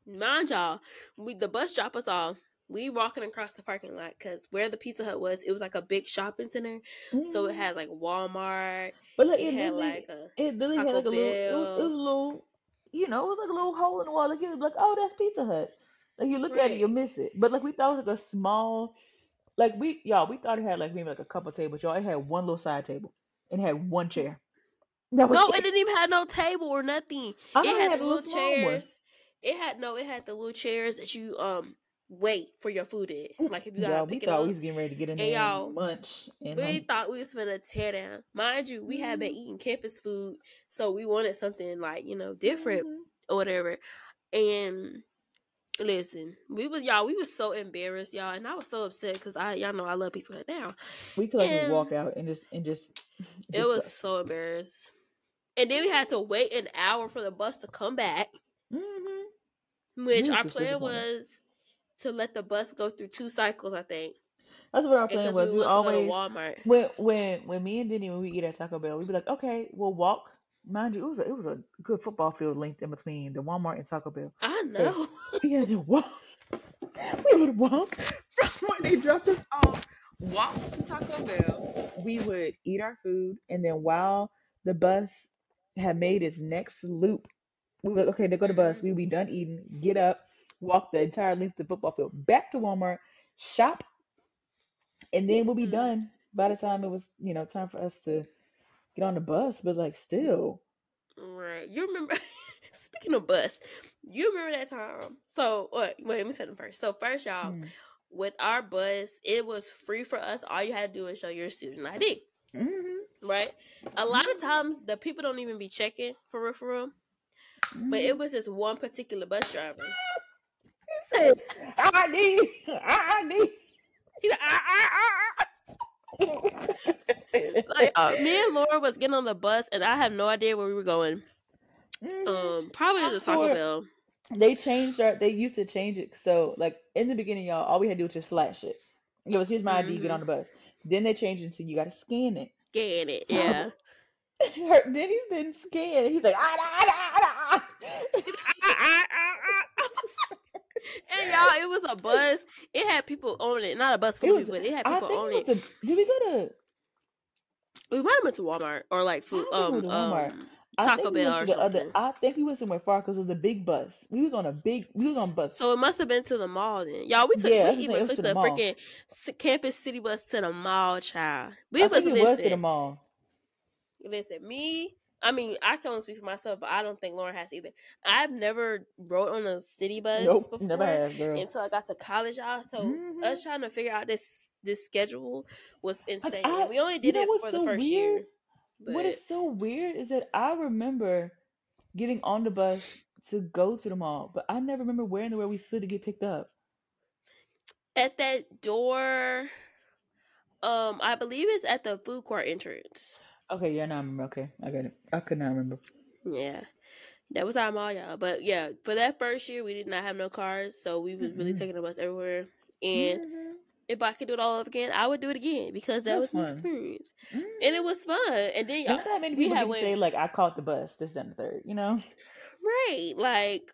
mind y'all, we the bus dropped us off. We walking across the parking lot because where the Pizza Hut was, it was like a big shopping center. So it Mhm. had like Walmart. But like, It it, had literally, like a it literally had like a little, it was, it was a little, you know, it was like a little hole in the wall. Like you was like, oh, that's Pizza Hut. Like you look at it, you miss it. But like we thought it was like a small, like we, y'all, we thought it had like maybe like a couple tables. Y'all, it had one little side table and it had one chair. No, it it. didn't even have no table or nothing. I It had had the little small one. chairs. It had no, it had the little chairs that you um wait for your food in. Like if you gotta Y'all, we pick it thought we up. was getting ready to get in And there y'all, and munch and we like, thought we was gonna tear down. Mind you, we had been mhm, eating campus food, so we wanted something like, you know, different mhm. or whatever. And listen, we was y'all, we was so embarrassed, y'all, and I was so upset because I y'all know I love Pizza Hut now. we could like just walk out and just and just it was discuss. so embarrassed. And then we had to wait an hour for the bus to come back. hmm Which our plan was to let the bus go through two cycles, I think, That's what our plan was. we We to to always Walmart. when when when me and Denny when we eat at Taco Bell, we'd be like, okay, we'll walk. Mind you, it was a, it was a good football field length in between the Walmart and Taco Bell. I So know. we had to walk. We would walk from when they dropped us off, walk to Taco Bell. We would eat our food, and then while the bus had made its next loop, we were like, okay, there go the bus. We'll be done eating, get up, walk the entire length of the football field back to Walmart, shop, and then we'll be Mhm. done by the time it was, you know, time for us to get on the bus. But like, still, Right. You remember speaking of bus, you remember that time. So wait, wait, let me tell them first. So first y'all, mm, with our bus, it was free for us. All you had to do is show your student ID. mm-hmm, Right? A lot of mm-hmm, times the people don't even be checking for real for real. But it mm-hmm. was this one particular bus driver. I need, I need. He's like, ah, ah, ah, ah. like uh, me and Laura was getting on the bus and I have no idea where we were going. Mhm. Um, probably to Taco Bell. they changed our. They used to change it. So like in the beginning, y'all, all we had to do was just flash it. It was here's my ID, get on hmm the bus. Then they changed it to you got to scan it. Scan it, yeah. her, then he's been scared. He's like ah, ah, ah, ah, ah, ah, ah, ah. Y'all, it was a bus. It had people on it, not a bus for full of was. people, but it had people on it it. a. Did we go to? We might have went to Walmart or like food, don't think we um, to Walmart. um, I Taco we Bell or the other. something. I think we went somewhere far because it was a big bus. We was on a big. We was on a bus. So it must have been to the mall then. Y'all, we took Yeah, we the even took to the the freaking campus city bus to the mall, child. We I was think it was to the mall. listen. Me, I mean, I can only speak for myself, but I don't think Lauren has either. I've never rode on a city bus Nope, never before have, until I got to college, y'all. So hmm us trying to figure out this this schedule was insane, I, we only did it for the so first weird? year. What But is so weird is that I remember getting on the bus to go to the mall, but I never remember where in the world we stood to get picked up. at that door, um, I believe it's at the food court entrance. Okay, yeah, now I remember. Okay, I got it. I could not remember. Yeah. That was our mall, y'all. But yeah, for that first year, we did not have no cars, so we was really taking the bus everywhere. And hmm if I could do it all over again, I would do it again because that That's was an fun. experience, hmm and it was fun. And then y'all, Not that many we people had went say like I caught the bus. This, and the third. You know. right, like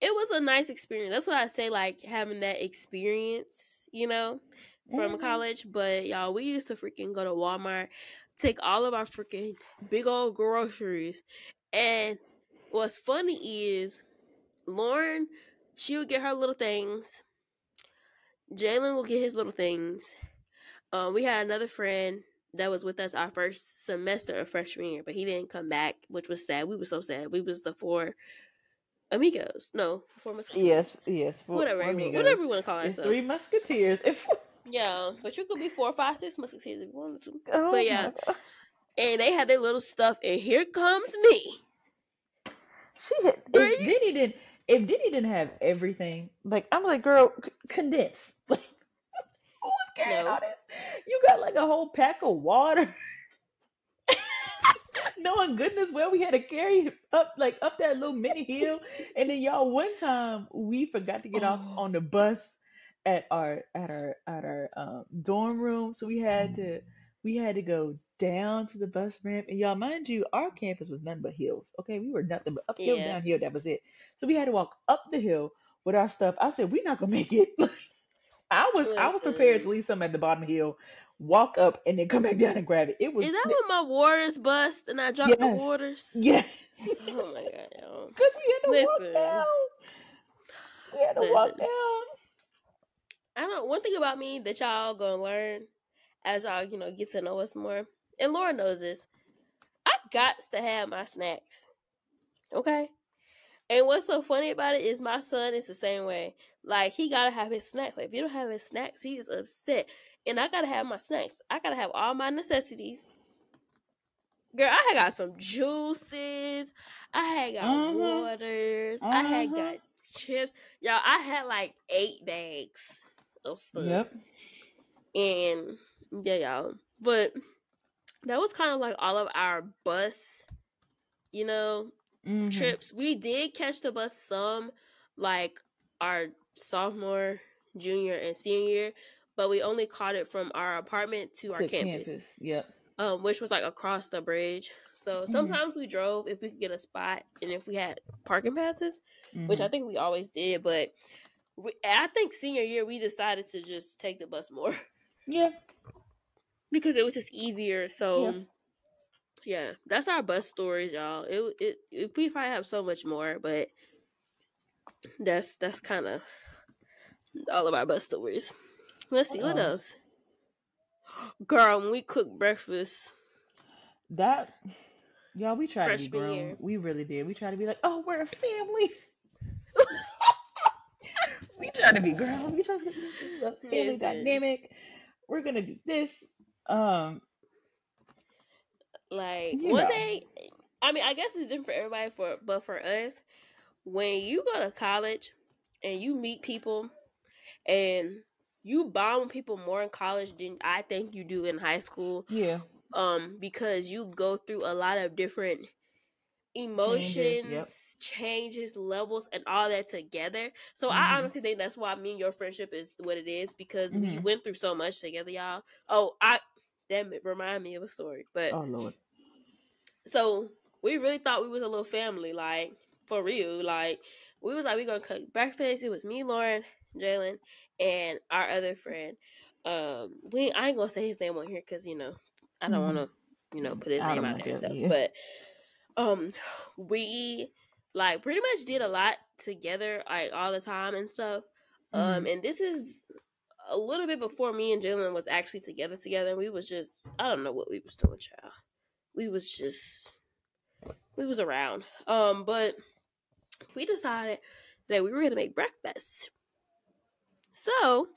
it was a nice experience. That's what I say, like having that experience, you know, from hmm college. But y'all, we used to freaking go to Walmart, take all of our freaking big old groceries, and what's funny is Lauren, she would get her little things. Jalen will get his little things. Um, we had another friend that was with us our first semester of freshman year, but he didn't come back, which was sad. We were so sad. We was the four amigos. No, four musketeers. Yes, yes. For, Whatever, amigos, whatever we want to call it's ourselves. three musketeers. If Yeah, but you could be four, five, six musketeers if you wanted to. oh But yeah, and they had their little stuff, and here comes me. she had, Girl, if you Diddy didn't if Diddy didn't have everything, like I'm like, girl, c- condense. Like who was carrying all this? You got like a whole pack of water. Knowing goodness well we had to carry up like up that little mini hill, and then y'all one time we forgot to get off Oh, on the bus at our at our at our um, dorm room, so we had to we had to go down to the bus ramp. And y'all, mind you, our campus was nothing but hills. Okay, we were nothing but uphill, Yeah. downhill. That was it. So we had to walk up the hill with our stuff. I said, we're not gonna make it. I was I was prepared to Listen. leave some at the bottom of the hill, walk up, and then come back down and grab it. It was Is that when my waters bust and I dropped the Yes. waters? yeah, Oh my god, y'all. because we had to walk Listen. down. We had to walk Listen. down. I don't one thing about me that y'all gonna learn as y'all, you know, get to know us more. And Laura knows this. I got to have my snacks. Okay? And what's so funny about it is my son is the same way. Like he gotta have his snacks. Like if you don't have his snacks, he is upset. And I gotta have my snacks. I gotta have all my necessities. Girl, I had got some juices. I had got Mhm. waters. I had Mhm. got chips. Y'all, I had like eight bags of stuff. Yep. And yeah, y'all. But that was kind of like all of our bus, you know, Mhm. trips. We did catch the bus some, like our sophomore, junior, and senior year, but we only caught it from our apartment to our To campus, Yep. um, which was like across the bridge. So Mhm. sometimes we drove if we could get a spot and if we had parking passes, which I Mhm. think we always did. But we, I think senior year we decided to just take the bus more. yeah. because it was just easier. So Yeah. yeah, that's our bus stories, y'all. It it, it we probably have so much more, but that's that's kind of all of our bus stories. Let's see what else. Girl, when we cook breakfast, That y'all, we tried to be grown. year. We really did. We tried to be like, oh, we're a family. we try to be grown. We try to be a family Listen. dynamic. We're gonna do this. Um, like one know. thing, I mean, I guess it's different for everybody. For but for us, when you go to college and you meet people, and you bond with people more in college than I think you do in high school. yeah, um because you go through a lot of different emotions changes, levels and all that together so i Mhm. honestly think that's why me and your friendship is what it is because we Mhm. went through so much together y'all oh i damn it remind me of a story but oh lord, so we really thought we was a little family, like for real. Like we was like we gonna cook breakfast. It was me, Lauren, Jalen, and our other friend. Um, we I ain't gonna say his name on here because you know I don't Mhm. want to you know put his I name out there and stuff. yeah. But um, we like pretty much did a lot together, like all the time and stuff. Um, and this is a little bit before me and Jalen was actually together together. And we was just I don't know what we was doing, child. We was just we was around. Um, but we decided that we were gonna make breakfast. So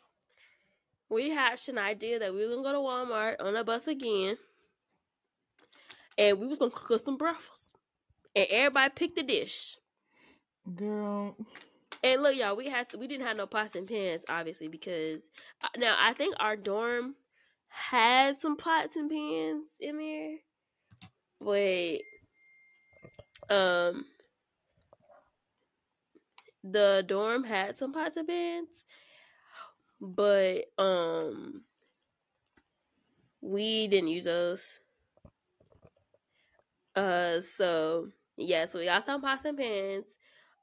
we hatched an idea that we were gonna go to Walmart on a bus again, and we was gonna cook us some breakfast. And everybody picked a dish. girl. And look, y'all, we had to, we didn't have no pots and pans, obviously, because uh, now I think our dorm had some pots and pans in there, but um, the dorm had some pots and pans, but um, we didn't use those. Uh, so yeah, so we got some pots and pans,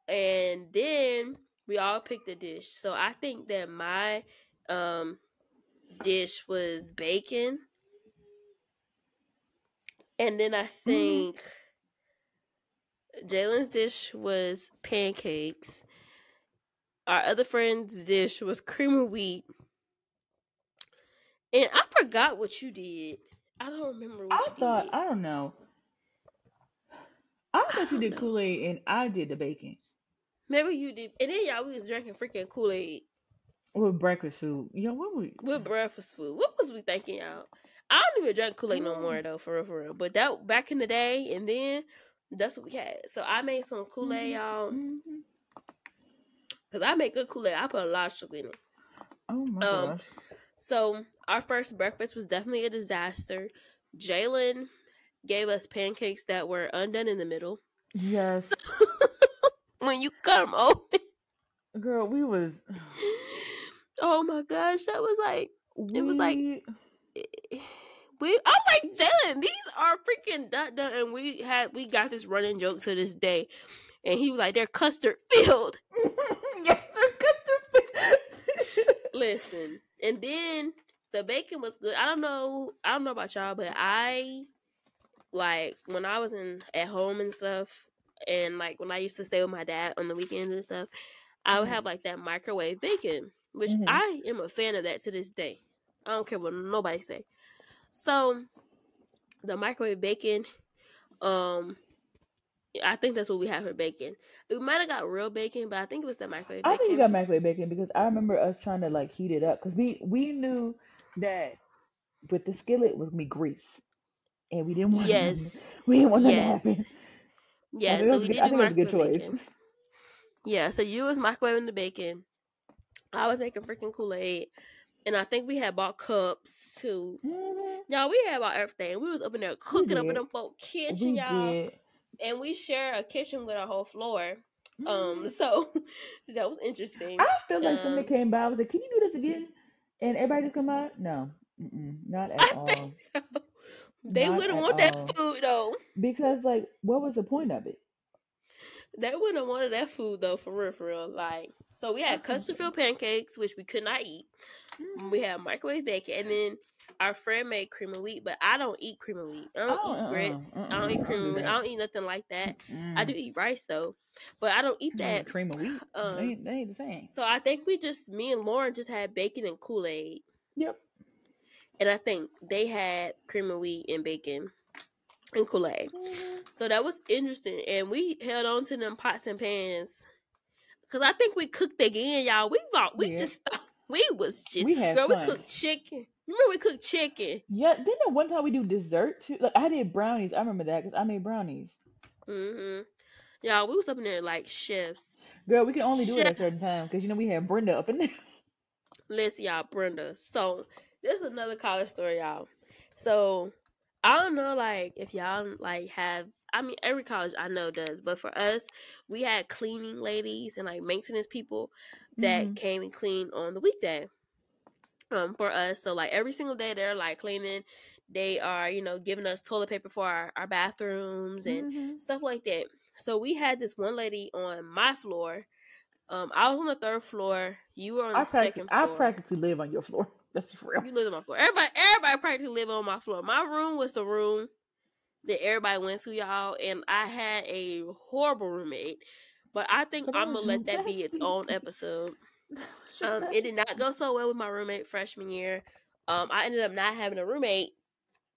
and then we all picked a dish. So I think that my um dish was bacon, and then I think Jalen's dish was pancakes. Our other friend's dish was cream of wheat. And I forgot what you did. I don't remember what I thought did. I don't know. I thought you did. Kool Aid and I did the bacon Maybe you did. And then y'all we was drinking freaking Kool Aid with breakfast food. Yo, what we? with breakfast food. What was we thinking, y'all? I don't even drink Kool Aid no more though, for real, for real. But that back in the day, and then that's what we had. So I made some Kool Aid, Mhm. y'all, Mhm. because I make good Kool Aid. I put a lot of sugar in it. Oh my Um, gosh. So our first breakfast was definitely a disaster. Jalen gave us pancakes that were undone in the middle. Yes, when you cut them open, girl, we was. Oh my gosh, that was like it was like We- we. I was like, Jalen, these are freaking dun dun, and we had we got this running joke to this day, and he was like, they're custard filled. yes, they're custard. Filled. Listen, and then the bacon was good. I don't know. I don't know about y'all, but I like when I was in at home and stuff, and like when I used to stay with my dad on the weekends and stuff, I would Mhm. have like that microwave bacon, which Mhm. I am a fan of that to this day. I don't care what nobody say. So the microwave bacon, um, I think that's what we have for bacon. We might have got real bacon, but I think it was the microwave I bacon. think you got microwave bacon because I remember us trying to like heat it up because we we knew that with the skillet was gonna be grease, and we didn't want yes. we didn't want that Yes. to happen. Yeah, so we good- did I think that was a good choice. bacon. Yeah, so you was microwaving the bacon. I was making freaking Kool Aid, and I think we had bought cups too. Mhm. Y'all, we had bought everything. We was up in there cooking up in them folk kitchen, We y'all, did. and we share a kitchen with a whole floor. Um, Mhm. so that was interesting. I feel like somebody um, came by. I was like, "Can you do this again?" And everybody just come out. No, Mm-mm, not at I all. so. They Not wouldn't want that food though. Because like, what was the point of it? They wouldn't have wanted that food though, for real, for real. Like, so we had custard filled pancakes, which we could not eat. Mhm. We had microwave bacon, and then our friend made cream of wheat, but I don't eat cream of wheat. I don't Oh, eat uh-uh, grits. I uh-uh, don't eat cream of wheat. I don't eat nothing like that. I Mm-mm. do eat rice though, but I don't eat Mm, that. cream of wheat. Um, they, ain't, they ain't the same. So I think we just me and Lauren just had bacon and Kool Aid, Yep. And I think they had cream of wheat and bacon and Kool Aid. Mhm. So that was interesting, and we held on to them pots and pans because I think we cooked again, y'all. We thought we Yeah. just we was just We had girl. fun. We cooked chicken. Remember we cooked chicken. Yeah. Then the one time we do dessert too. Like I did brownies. I remember that because I made brownies. Mm-hmm. Y'all, we was up in there like chefs. Girl, we can only do it at a certain time because you know we had Brenda up in there. Listen, y'all, Brenda. So this is another college story, y'all. So I don't know, like if y'all like have. I mean, every college I know does, but for us, we had cleaning ladies and like maintenance people that Mhm. came and cleaned on the weekday. Um, for us, so like every single day they're like cleaning. They are, you know, giving us toilet paper for our, our bathrooms and Mhm. stuff like that. So we had this one lady on my floor. Um, I was on the third floor. You were on the I practically, second I practically live on your floor. Let's be real. You live on my floor. Everybody, everybody practically live on my floor. My room was the room that everybody went to, y'all, and I had a horrible roommate. But I think I'm gonna let that be its own episode. Um, it did not go so well with my roommate freshman year. Um, I ended up not having a roommate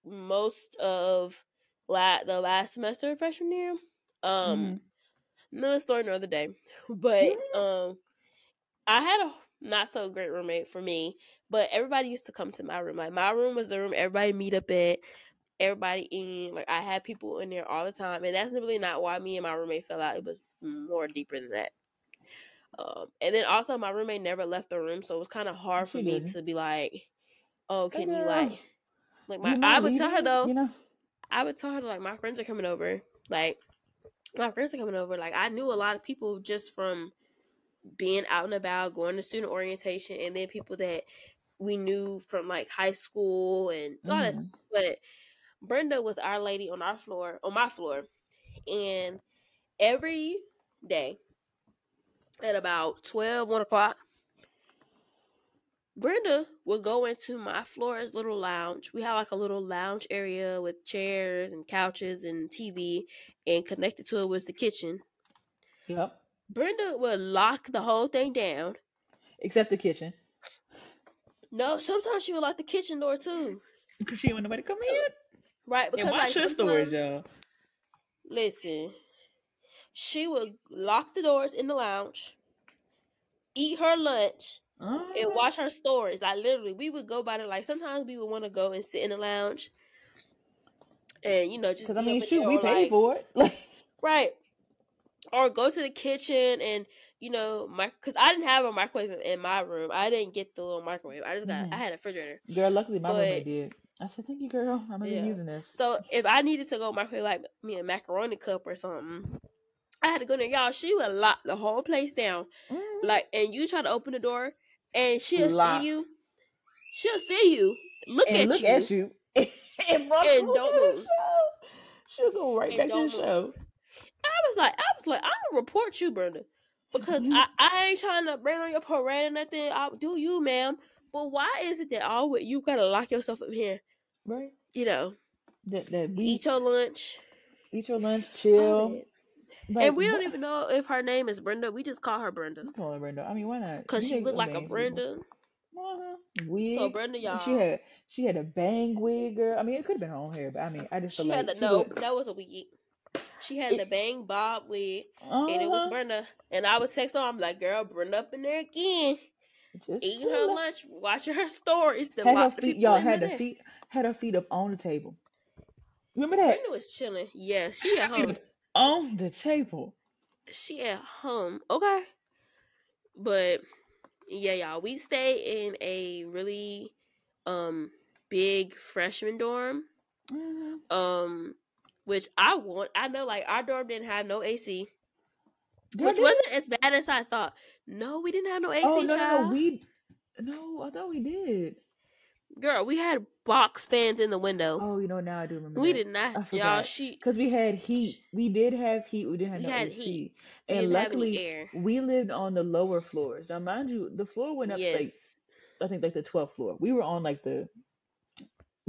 most of la- the last semester of freshman year. Um, Mhm. another story another day. But um, I had a not so great roommate for me. But everybody used to come to my room. Like my room was the room everybody meet up at. Everybody in like I had people in there all the time, and that's really not why me and my roommate fell out. It was more deeper than that. Um, and then also my roommate never left the room, so it was kind of hard for She me didn't. to be like, "Oh, can you like, like my?" you I would tell her though. You know. I would tell her like my friends are coming over. Like my friends are coming over. Like I knew a lot of people just from being out and about, going to student orientation, and then people that we knew from like high school and all that. Stuff. Mhm. But Brenda was our lady on our floor, on my floor, and every day at about 12, 1 o'clock, Brenda would go into my floor's little lounge. We have like a little lounge area with chairs and couches and TV, and connected to it was the kitchen. Yep. Brenda would lock the whole thing down. Except the kitchen. No, sometimes she would lock the kitchen door too. Because she didn't want nobody to come in. Right? Because And watch like your stories, y'all. Listen, she would lock the doors in the lounge, eat her lunch, and Mhm. watch her stories. Like literally, we would go by the like. Sometimes we would want to go and sit in the lounge, and you know just. Because I mean, shoot, we paid like- for it. Like, right, or go to the kitchen and you know my because I didn't have a microwave in- my room. I didn't get the little microwave. I just got Mhm. I had a refrigerator. girl, luckily my roommate But- did. I said, "Thank you, girl. I'm gonna Yeah. be using this." So if I needed to go microwave like me a macaroni cup or something, I had to go there. Y'all, she would lock the whole place down. Mhm. Like, and you try to open the door, and she'll see you. She'll see you. Look and at look you. at you and, And don't move. She'll go right And back to the move. I was like, I was like, I'm gonna report you, Brenda, because I, I ain't trying to bring on your parade or nothing. I do you, ma'am. But why is it that all you gotta lock yourself up here? Right? You know, That that we eat your lunch. eat your lunch, chill. Like, and we don't what- even know if her name is Brenda. We just call her Brenda I'm calling her Brenda. I mean, why not? because she make looked like a. Brenda. Uh-huh. Wig. So Brenda, y'all. She had she had a bang wig, girl. I mean, it could have been her own hair, but I mean, I just She like had the she no, would- that was a wig. She had the bang bob wig, and it was Uh-huh. Brenda. And I would text her. I'm like, girl, Brenda up in there again, Just eating her lunch, watching her stories. To Had her the feet, y'all had her the feet, had her feet up on the table. Remember that Brenda was chilling. Yeah, she at home. on the table. She at home. Okay. But yeah, y'all, we stay in a really um big freshman dorm. Mhm. Um which I want I know like our dorm didn't have no AC. Which wasn't as bad as I thought. No, we didn't have no AC, Oh no, no, child. no, we no, I thought we did. Girl, we had box fans in the window. Oh, you know now I do remember. we that. did not, y'all. She Because we had heat. We did have heat. We didn't have We no had AC. heat. And luckily, we lived on the lower floors. Now, mind you, the floor went up like I think like the 12th floor. We were on like the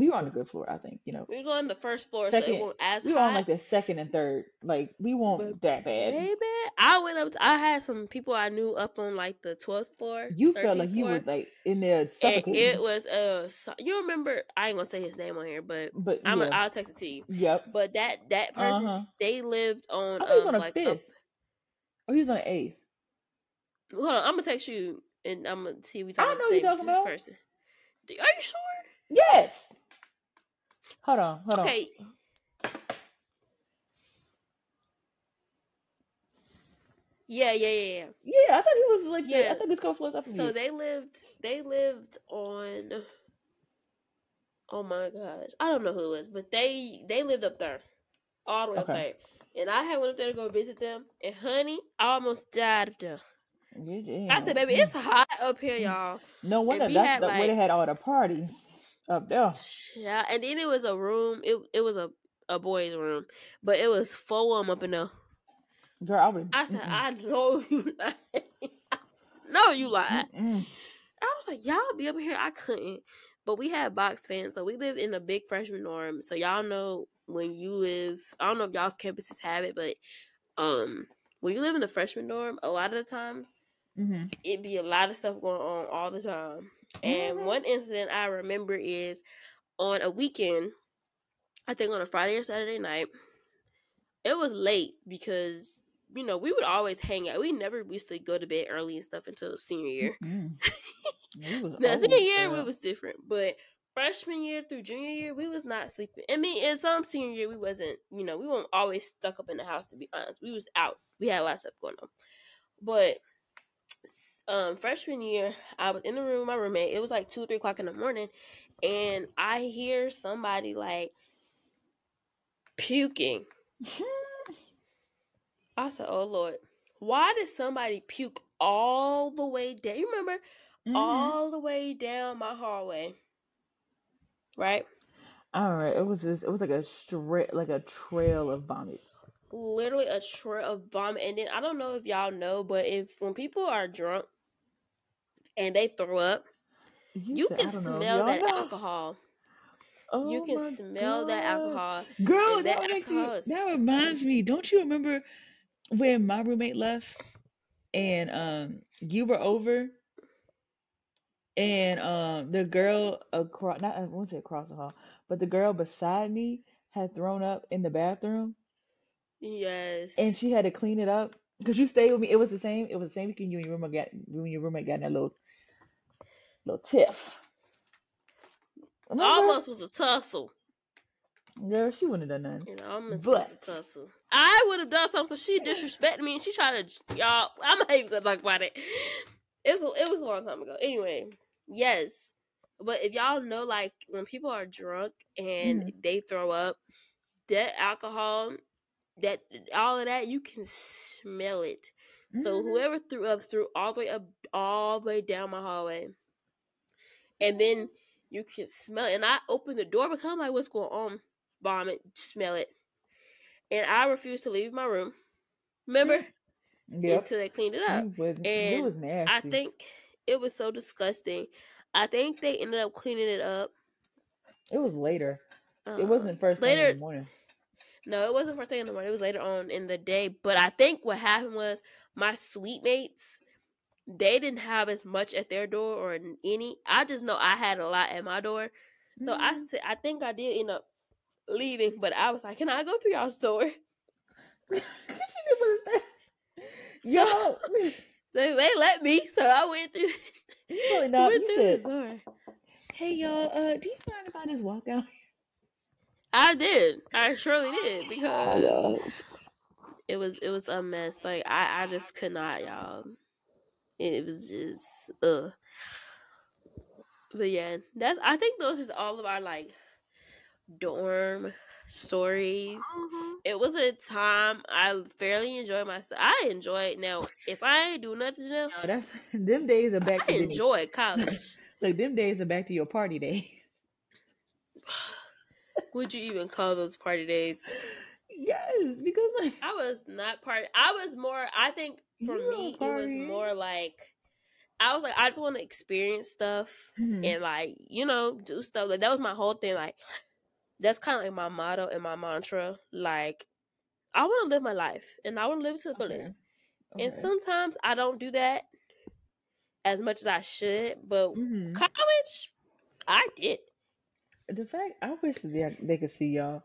we were on the good floor. I think you know we was on the first floor, so second. it wasn't as we were hot. on like the second and third. Like we weren't But that bad. Baby, I went up. To, I had some people I knew up on like the twelfth floor. You felt 13th like you floor, was like in there and suffocating. it was uh. so- You remember? I ain't gonna say his name on here, but but I'm. yeah, Gonna, I'll text it to you. yep. But that that person, huh. they lived on I thought he was um on a like fifth. up. Oh, he was on an eighth. Hold on, I'm gonna text you, and I'm gonna see if we I talking don't about the same talking this about. person. Are you sure? Yes. Hold on. Hold on. Okay. Yeah, yeah, yeah, yeah. Yeah, I thought he was like. The, I Yeah. thought he was floors up So they lived they lived on oh my gosh. I don't know who it was, but they they lived up there. All the way up there. And I had went up there to go visit them. And honey, I almost died up there. Yeah, I said, baby, it's hot up here, mm. y'all. No wonder that's had, the, where they had all the parties up there. Yeah, and then it was a room. It it was a, a boys' room. But it was full of 'em up in there. Girl, I would. I said, mm-mm, I know you lied. no, you lied. mm-mm. I was like, y'all be up here. I couldn't. But we had box fans, so we lived in a big freshman dorm. So y'all know when you live, I don't know if y'all's campuses have it, but um, when you live in a freshman dorm, a lot of the times Mhm. it be a lot of stuff going on all the time. And Mhm. one incident I remember is on a weekend, I think on a Friday or Saturday night. It was late because you know we would always hang out. We never used to go to bed early and stuff until senior year. Mm-mm. We Now senior year we was different, but freshman year through junior year we was not sleeping. I mean, in some senior year we wasn't. You know, we weren't always stuck up in the house. To be honest, we was out. We had a lot of stuff going on, but um freshman year I was in the room with my roommate. It was like two three o'clock in the morning, and I hear somebody like puking. I said, "Oh Lord, why did somebody puke all the way down? You remember Mhm. all the way down my hallway, right? All right, it was just it was like a straight like a trail of vomit. Literally a trail of vomit. And then I don't know if y'all know, but if when people are drunk and they throw up, you said- can I know, smell that know? alcohol. Oh you can smell that alcohol. Girl, that, that alcohol is- that reminds me. Don't you remember when my roommate left and um you were over and um the girl across not I won't say across the hall, but the girl beside me had thrown up in the bathroom Yes. and she had to clean it up because you stayed with me. It was the same. It was the same weekend you and your roommate got you and your roommate got in that little little tiff. Remember? almost was a tussle. Girl, she wouldn't have done nothing. Almost But- a tussle. I would have done something because she disrespected me and she tried to y'all. I'm not even gonna talk about it. It's it was a long time ago. Anyway, yes, but if y'all know, like when people are drunk and Mm-hmm. they throw up, that alcohol, that all of that, you can smell it. So Mhm. whoever threw up threw all the way up, all the way down my hallway, and then you can smell it. And I opened the door because I'm like, "What's going on?" Vomit, smell it, and I refused to leave my room. Remember Yep. until they cleaned it up. You was, it and was nasty. I think it was so disgusting. I think they ended up cleaning it up. it was later. Um, it wasn't first thing in later. the morning. No, it wasn't first thing in the morning. It was later on in the day. But I think what happened was my suite mates, they didn't have as much at their door or any. I just know I had a lot at my door. So I Mhm. said, I think I did end up leaving, but I was like, can I go through y'all's door? That. So- Yo, They, they let me, so I went through. Probably not. went through said- the door. hey y'all, uh, do you mind if I just walk out? I did. I surely did because it was it was a mess. Like I I just could not, y'all. It was just ugh. But yeah, that's I think those is all of our like dorm stories. Mm-hmm. It was a time I fairly enjoyed myself. I enjoy it now. If I do nothing else, No, that's them days are back I enjoy college. Like them days are back to your party days. Would you even call those party days? Yes, because like I was not part. I was more. I think for me, it was more like I was like I just want to experience stuff Mhm. and like you know do stuff. Like that was my whole thing. Like that's kind of like my motto and my mantra. Like I want to live my life and I want to live to the Okay. fullest. And sometimes I don't do that as much as I should. But Mhm. college, I did. The fact I wish they, they could see y'all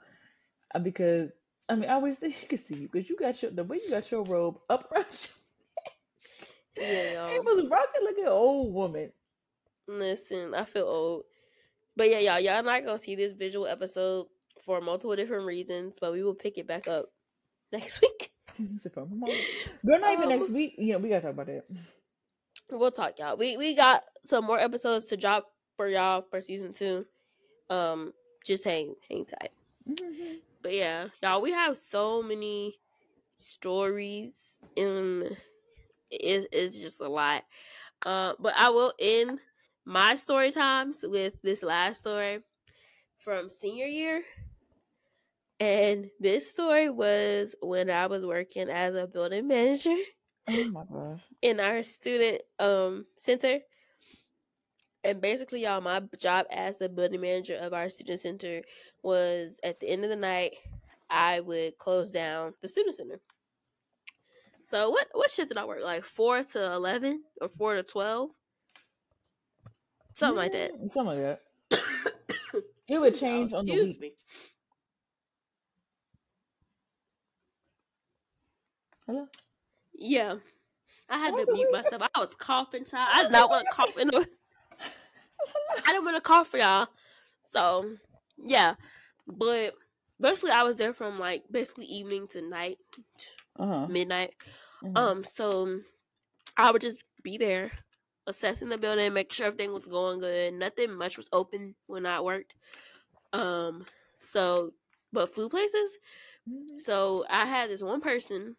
uh, because I mean I wish they could see you because you got your the way you got your robe up around you. Yeah, It y'all. was rocking like an old woman. Listen, I feel old. But yeah, y'all, y'all not gonna see this visual episode for multiple different reasons, but we will pick it back up next week. So, come on. Girl, not even Um, next week. You know, we gotta talk about that. We'll talk, y'all. We we got some more episodes to drop for y'all for season two. Um, just hang hang tight. Mhm. But yeah, y'all, we have so many stories and it, it's just a lot. Uh, but I will end my story times with this last story from senior year. And this story was when I was working as a building manager Oh my gosh. in our student um center. And basically, y'all, my job as the building manager of our student center was at the end of the night, I would close down the student center. So what what shift did I work? Like four to eleven or four to twelve? Something like that. Mm, Something like that. It would change on the week. me. Hello? Yeah. I had to mute myself. I was coughing, child. I did not want to cough in the I didn't want to cough for y'all. So yeah. But basically I was there from like basically evening to night, Uh-huh. midnight. mhm. Um, so I would just be there, assessing the building, make sure everything was going good. Nothing much was open when I worked. Um, so but food places. Mhm. So I had this one person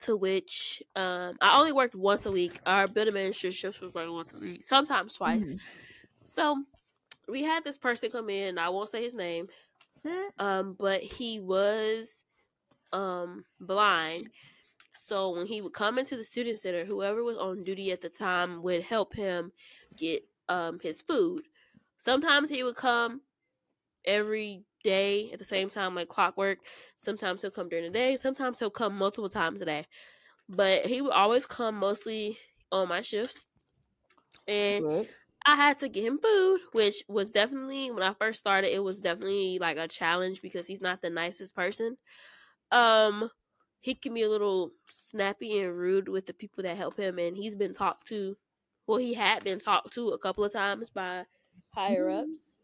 to which um I only worked once a week. Our building manager shifts was like once a week, sometimes twice. Mhm. So we had this person come in. I won't say his name, Mhm. um, but he was um blind. So when he would come into the student center, whoever was on duty at the time would help him get um his food. Sometimes he would come every day at the same time, like clockwork. Sometimes he'll come during the day. Sometimes he'll come multiple times a day. But he would always come mostly on my shifts. And. I had to get him food, which was definitely when I first started, it was definitely like a challenge because he's not the nicest person. Um he can be a little snappy and rude with the people that help him and he's been talked to well he had been talked to a couple of times by higher Mhm. ups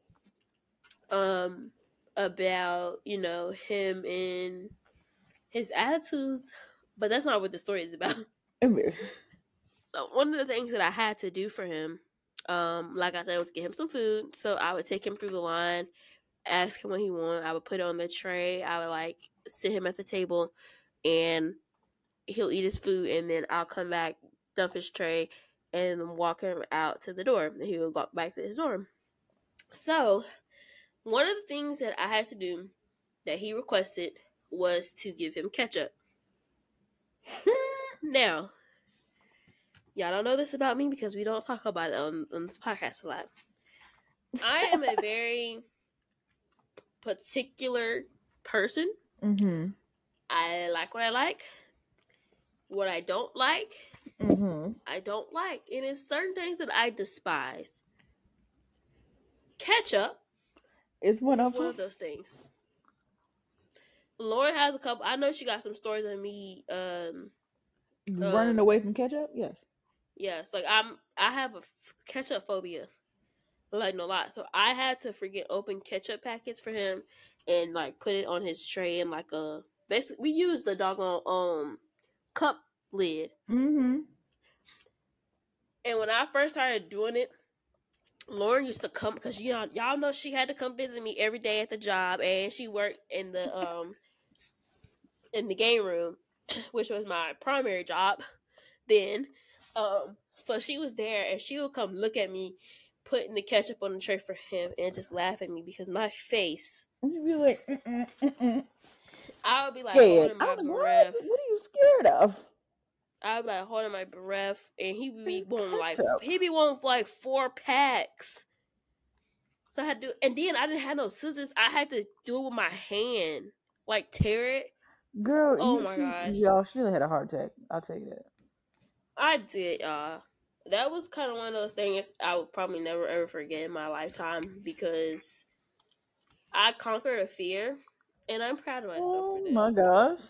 um about, you know, him and his attitudes, but that's not what the story is about. So one of the things that I had to do for him, um, like I said, was get him some food. So I would take him through the line, ask him what he wanted. I would put it on the tray. I would like sit him at the table, and he'll eat his food and then I'll come back, dump his tray, and walk him out to the door. And he will walk back to his dorm. So, one of the things that I had to do that he requested was to give him ketchup. now, y'all don't know this about me because we don't talk about it on, on this podcast a lot. I am a very particular person. Mm-hmm. I like what I like. What I don't like, Mm-hmm. I don't like. And it's certain things that I despise. Ketchup It's one is of one of those things. Lauren has a couple. I know she got some stories on me. Um, Running um, away from ketchup? Yes. Yes, like I'm. I have a f- ketchup phobia, like no lot. So I had to freaking open ketchup packets for him, and like put it on his tray and like a basically we use the doggone um cup lid. Mm-hmm. And when I first started doing it, Lauren used to come because you know y'all know she had to come visit me every day at the job, and she worked in the um in the game room, which was my primary job then. Um, so she was there, and she would come look at me putting the ketchup on the tray for him, and just laugh at me because my face. You'd be like, mm-mm, mm-mm. I would be like holding my I'm breath. what? What are you scared of? I would be like holding my breath, and he would be wanting like he be wanting like four packs. So I had to, do, and then I didn't have no scissors. I had to do it with my hand, like tear it. Girl, Oh you, my she, gosh. Y'all, she really had a heart attack. I'll tell you that. I did, y'all. That was kind of one of those things I would probably never ever forget in my lifetime because I conquered a fear, and I'm proud of myself Oh for that. my gosh.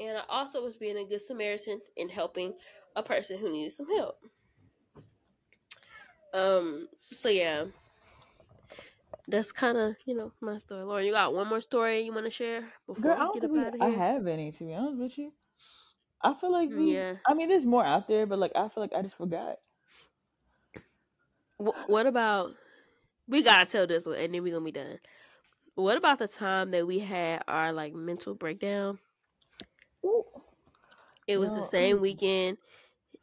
And I also was being a good Samaritan in helping a person who needed some help. Um. So yeah, that's kind of you know my story. Lauren, you got one more story you want to share before Girl, I we get up out of here? I have any, to be honest with you. I feel like we, Yeah. I mean, there's more out there, but like, I feel like I just forgot. Wh- what about? We gotta tell this one, and then we gonna be done. What about the time that we had our like mental breakdown? Ooh. It was the same mm. weekend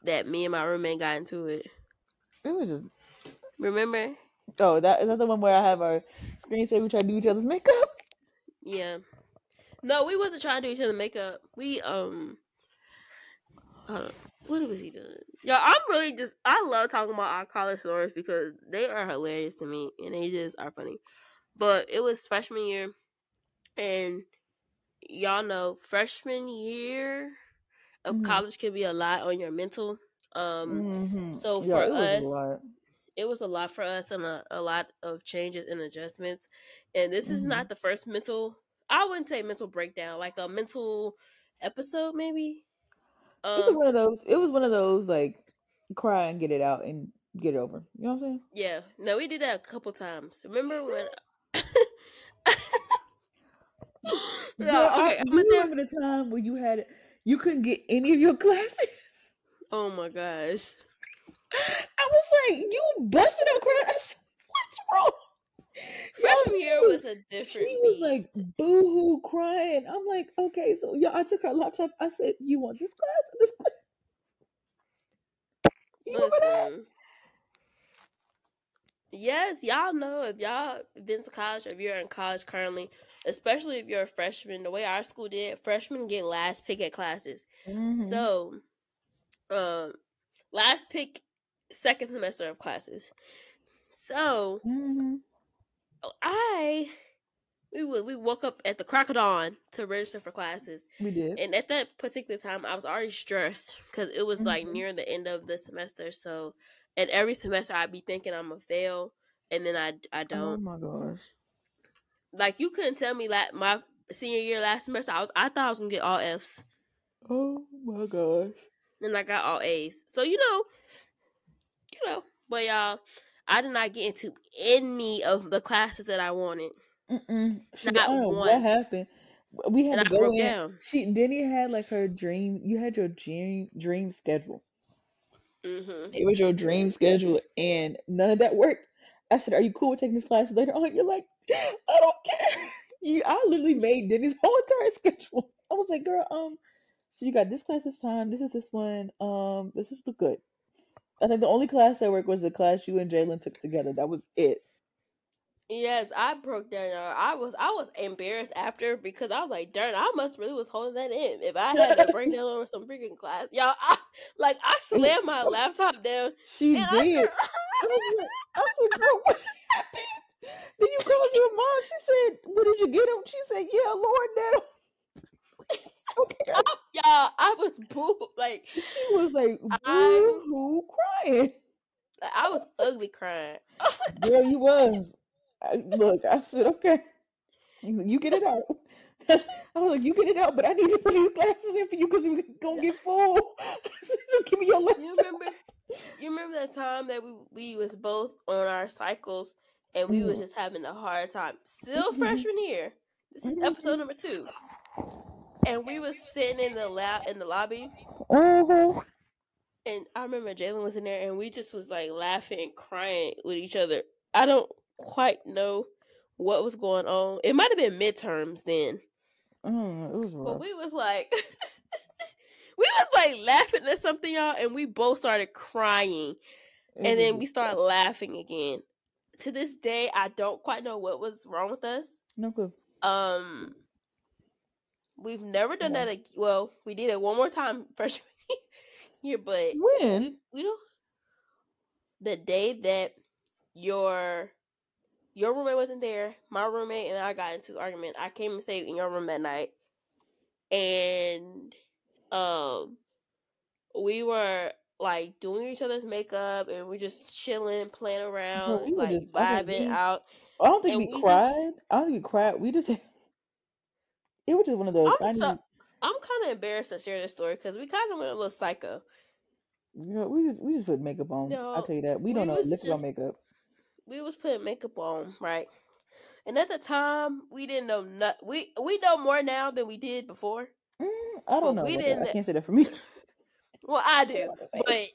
that me and my roommate got into it. It was just, Remember? oh, that is that the one where I have our screensaver we try to do each other's makeup? Yeah. No, we wasn't trying to do each other makeup. We um hold on. What was he doing? Yo, I'm really just I love talking about our college stories because they are hilarious to me and they just are funny. But it was freshman year and y'all know freshman year of Mhm. college can be a lot on your mental. Um Mm-hmm. so yeah, for it us- it was a lot for us and a, a lot of changes and adjustments. And this is Mhm. not the first mental I wouldn't say mental breakdown, like a mental episode maybe. It was Um one of those. It was one of those like cry and get it out and get it over. You know what I'm saying? yeah. No, we did that a couple times. Remember when No, Girl, I- okay, I'm you remember the time when you had you couldn't get any of your classes? Oh my gosh. I was like, you busted out crying. I said, what's wrong? Freshman year was a different She was like beast. boo hoo crying. I'm like, okay, so yeah, I took her laptop. I said, you want this class this class? You? Listen. Yes, y'all know if y'all been to college or if you're in college currently, especially if you're a freshman, the way our school did, freshmen get last pick at classes. Mhm. So, um, last pick, second semester of classes. So Mhm. I, we we woke up at the crack of dawn to register for classes, we did. and at that particular time, I was already stressed because it was like Mhm. near the end of the semester. So, and every semester I'd be thinking I'm gonna fail, and then I I Oh don't. Oh my gosh. Like you couldn't tell me that my senior year last semester I was I thought I was gonna get all Fs, Oh my gosh. and I got all A's. So you know, you know, but y'all, I did not get into any of the classes that I wanted, Mm-mm. Not know one. what happened. We had and I to go broke in. down. She Denny had like her dream. You had your dream dream schedule. hmm It was your dream schedule, and none of that worked. I said, "Are you cool with taking this class later on?" You're like, "I don't care." You, I literally made Denny's whole entire schedule. I was like, "Girl, um, So you got this class this time. This is this one. Um, this is the good. I think the only class that worked was the class you and Jalen took together. That was it. Yes, I broke down. y'all. I was I was embarrassed after because I was like, darn, I must really was holding that in. If I had to break down over some freaking class, y'all, I like I slammed my laptop down. She and did. I, said, I said, girl, what happened? Then you called your mom. She said, "What did you get him?" She said, "Yeah, Lord, now." okay. I, y'all, I was boo like she was like boo hoo crying. I was ugly crying. I was like, Girl, you was. I, look, I said, okay, you get it out. I was like, you get it out, but I need to put these glasses in for you because we're gonna get full. so give me your. You remember? You remember that time that we we was both on our cycles and we mm. was just having a hard time. Still mm-hmm. freshman year. This is mm-hmm. episode number two, and we was sitting in the lab in the lobby. Mm-hmm. And I remember Jalen was in there, and we just was like laughing and crying with each other. I don't quite know what was going on. It might have been midterms then. Mm, but we was like we was like laughing at something, y'all, and we both started crying. Mm-hmm. And then we started laughing again. To this day, I don't quite know what was wrong with us. No good. Um we've never done yeah. that. Well, we did it one more time freshman year, but when we, don't the day that your your roommate wasn't there. My roommate and I got into an argument. I came and stayed in your room that night, and um, we were like doing each other's makeup, and we just chilling, playing around, we like vibing we, out. I don't think we, we, cried. Just, I don't think we cried. We just it was just one of those. I'm, so, I'm kind of embarrassed to share this story because we kind of went a little psycho. You know, we just we just put makeup on. No, I'll tell you that we don't know liquid on makeup we was putting makeup on, right? And at the time, we didn't know not we we know more now than we did before. Mm, I don't know. We didn't. That. I can't say that for me. Well, I do, but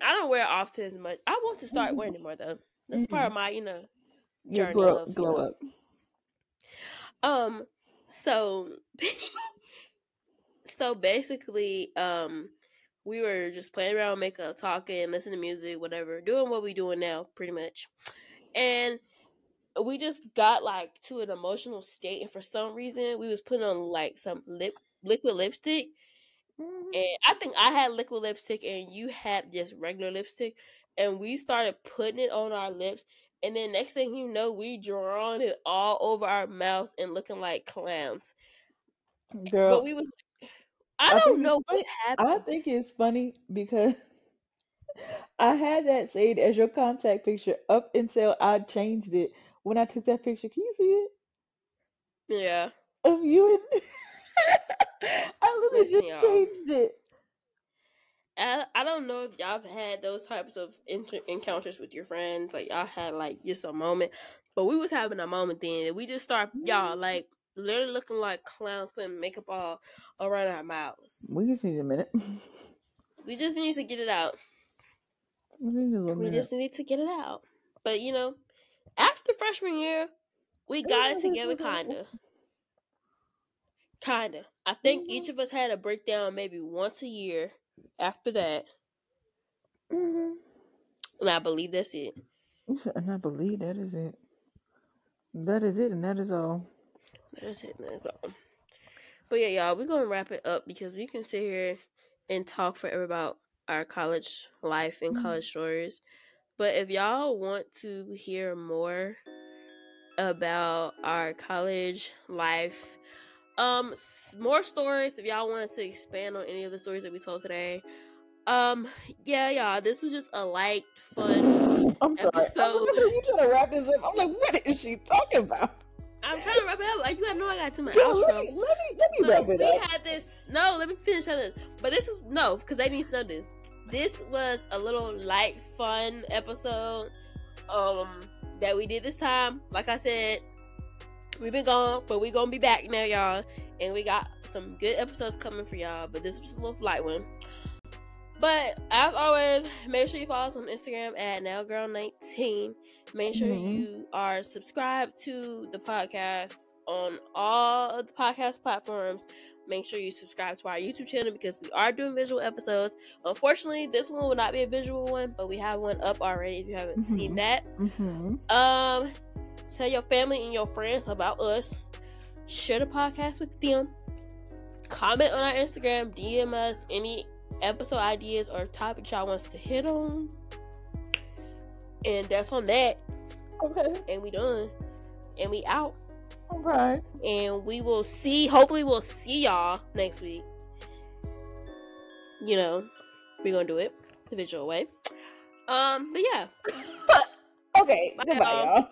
I don't wear often as much. I want to start wearing it more though. This is part of my, you know, journey. Yeah, glow, of, glow up. Um. So. so basically, um, we were just playing around, makeup, talking, listening to music, whatever, doing what we doing now, pretty much and we just got like to an emotional state and for some reason we was putting on like some lip liquid lipstick mm-hmm. and i think i had liquid lipstick and you had just regular lipstick and we started putting it on our lips and then next thing you know we drawing it all over our mouths and looking like clowns Girl, but we was I, I don't know what happened. I think it's funny because I had that saved as your contact picture up until I changed it. When I took that picture, can you see it? Yeah. Of you and I literally Listen, just y'all. changed it. I, I don't know if y'all have had those types of inter- encounters with your friends, like y'all had like just a moment, but we was having a moment then, and we just start y'all mm-hmm. like literally looking like clowns putting makeup all around our mouths. We just need a minute. We just need to get it out. We just need to get it out. But you know, after freshman year, we got it together, kinda. Kinda. I think each of us had a breakdown maybe once a year. After that, mm-hmm. and I believe that's it. And I believe that is it. That is it, and that is all. That is it, and that's all. But yeah, y'all, we're gonna wrap it up because we can sit here and talk forever about our college life and mm-hmm. college stories. But if y'all want to hear more about our college life, um, more stories. If y'all want to expand on any of the stories that we told today, um, yeah, y'all, this was just a light, fun I'm sorry. episode. I'm you trying to wrap this up? I'm like, what is she talking about? I'm trying to wrap it up. Like you have no, I got too much outro. Let me, let me, let me wrap it we up. We had this. No, let me finish on this. But this is no, because they need to know this this was a little light, fun episode um that we did this time. Like I said, we've been gone, but we gonna be back now, y'all. And we got some good episodes coming for y'all. But this was just a little light one. But as always, make sure you follow us on Instagram at nowgirl19. Make sure mm-hmm. you are subscribed to the podcast on all of the podcast platforms. Make sure you subscribe to our YouTube channel because we are doing visual episodes. Unfortunately, this one will not be a visual one, but we have one up already if you haven't mm-hmm. seen that. Mm-hmm. Um, tell your family and your friends about us. Share the podcast with them. Comment on our Instagram, DM us any episode ideas or topics y'all want us to hit on. And that's on that. Okay. And we done. And we out. Okay. And we will see, hopefully, we'll see y'all next week. You know, we're gonna do it the visual way. Um, but yeah. okay. Bye, Goodbye, y'all. y'all.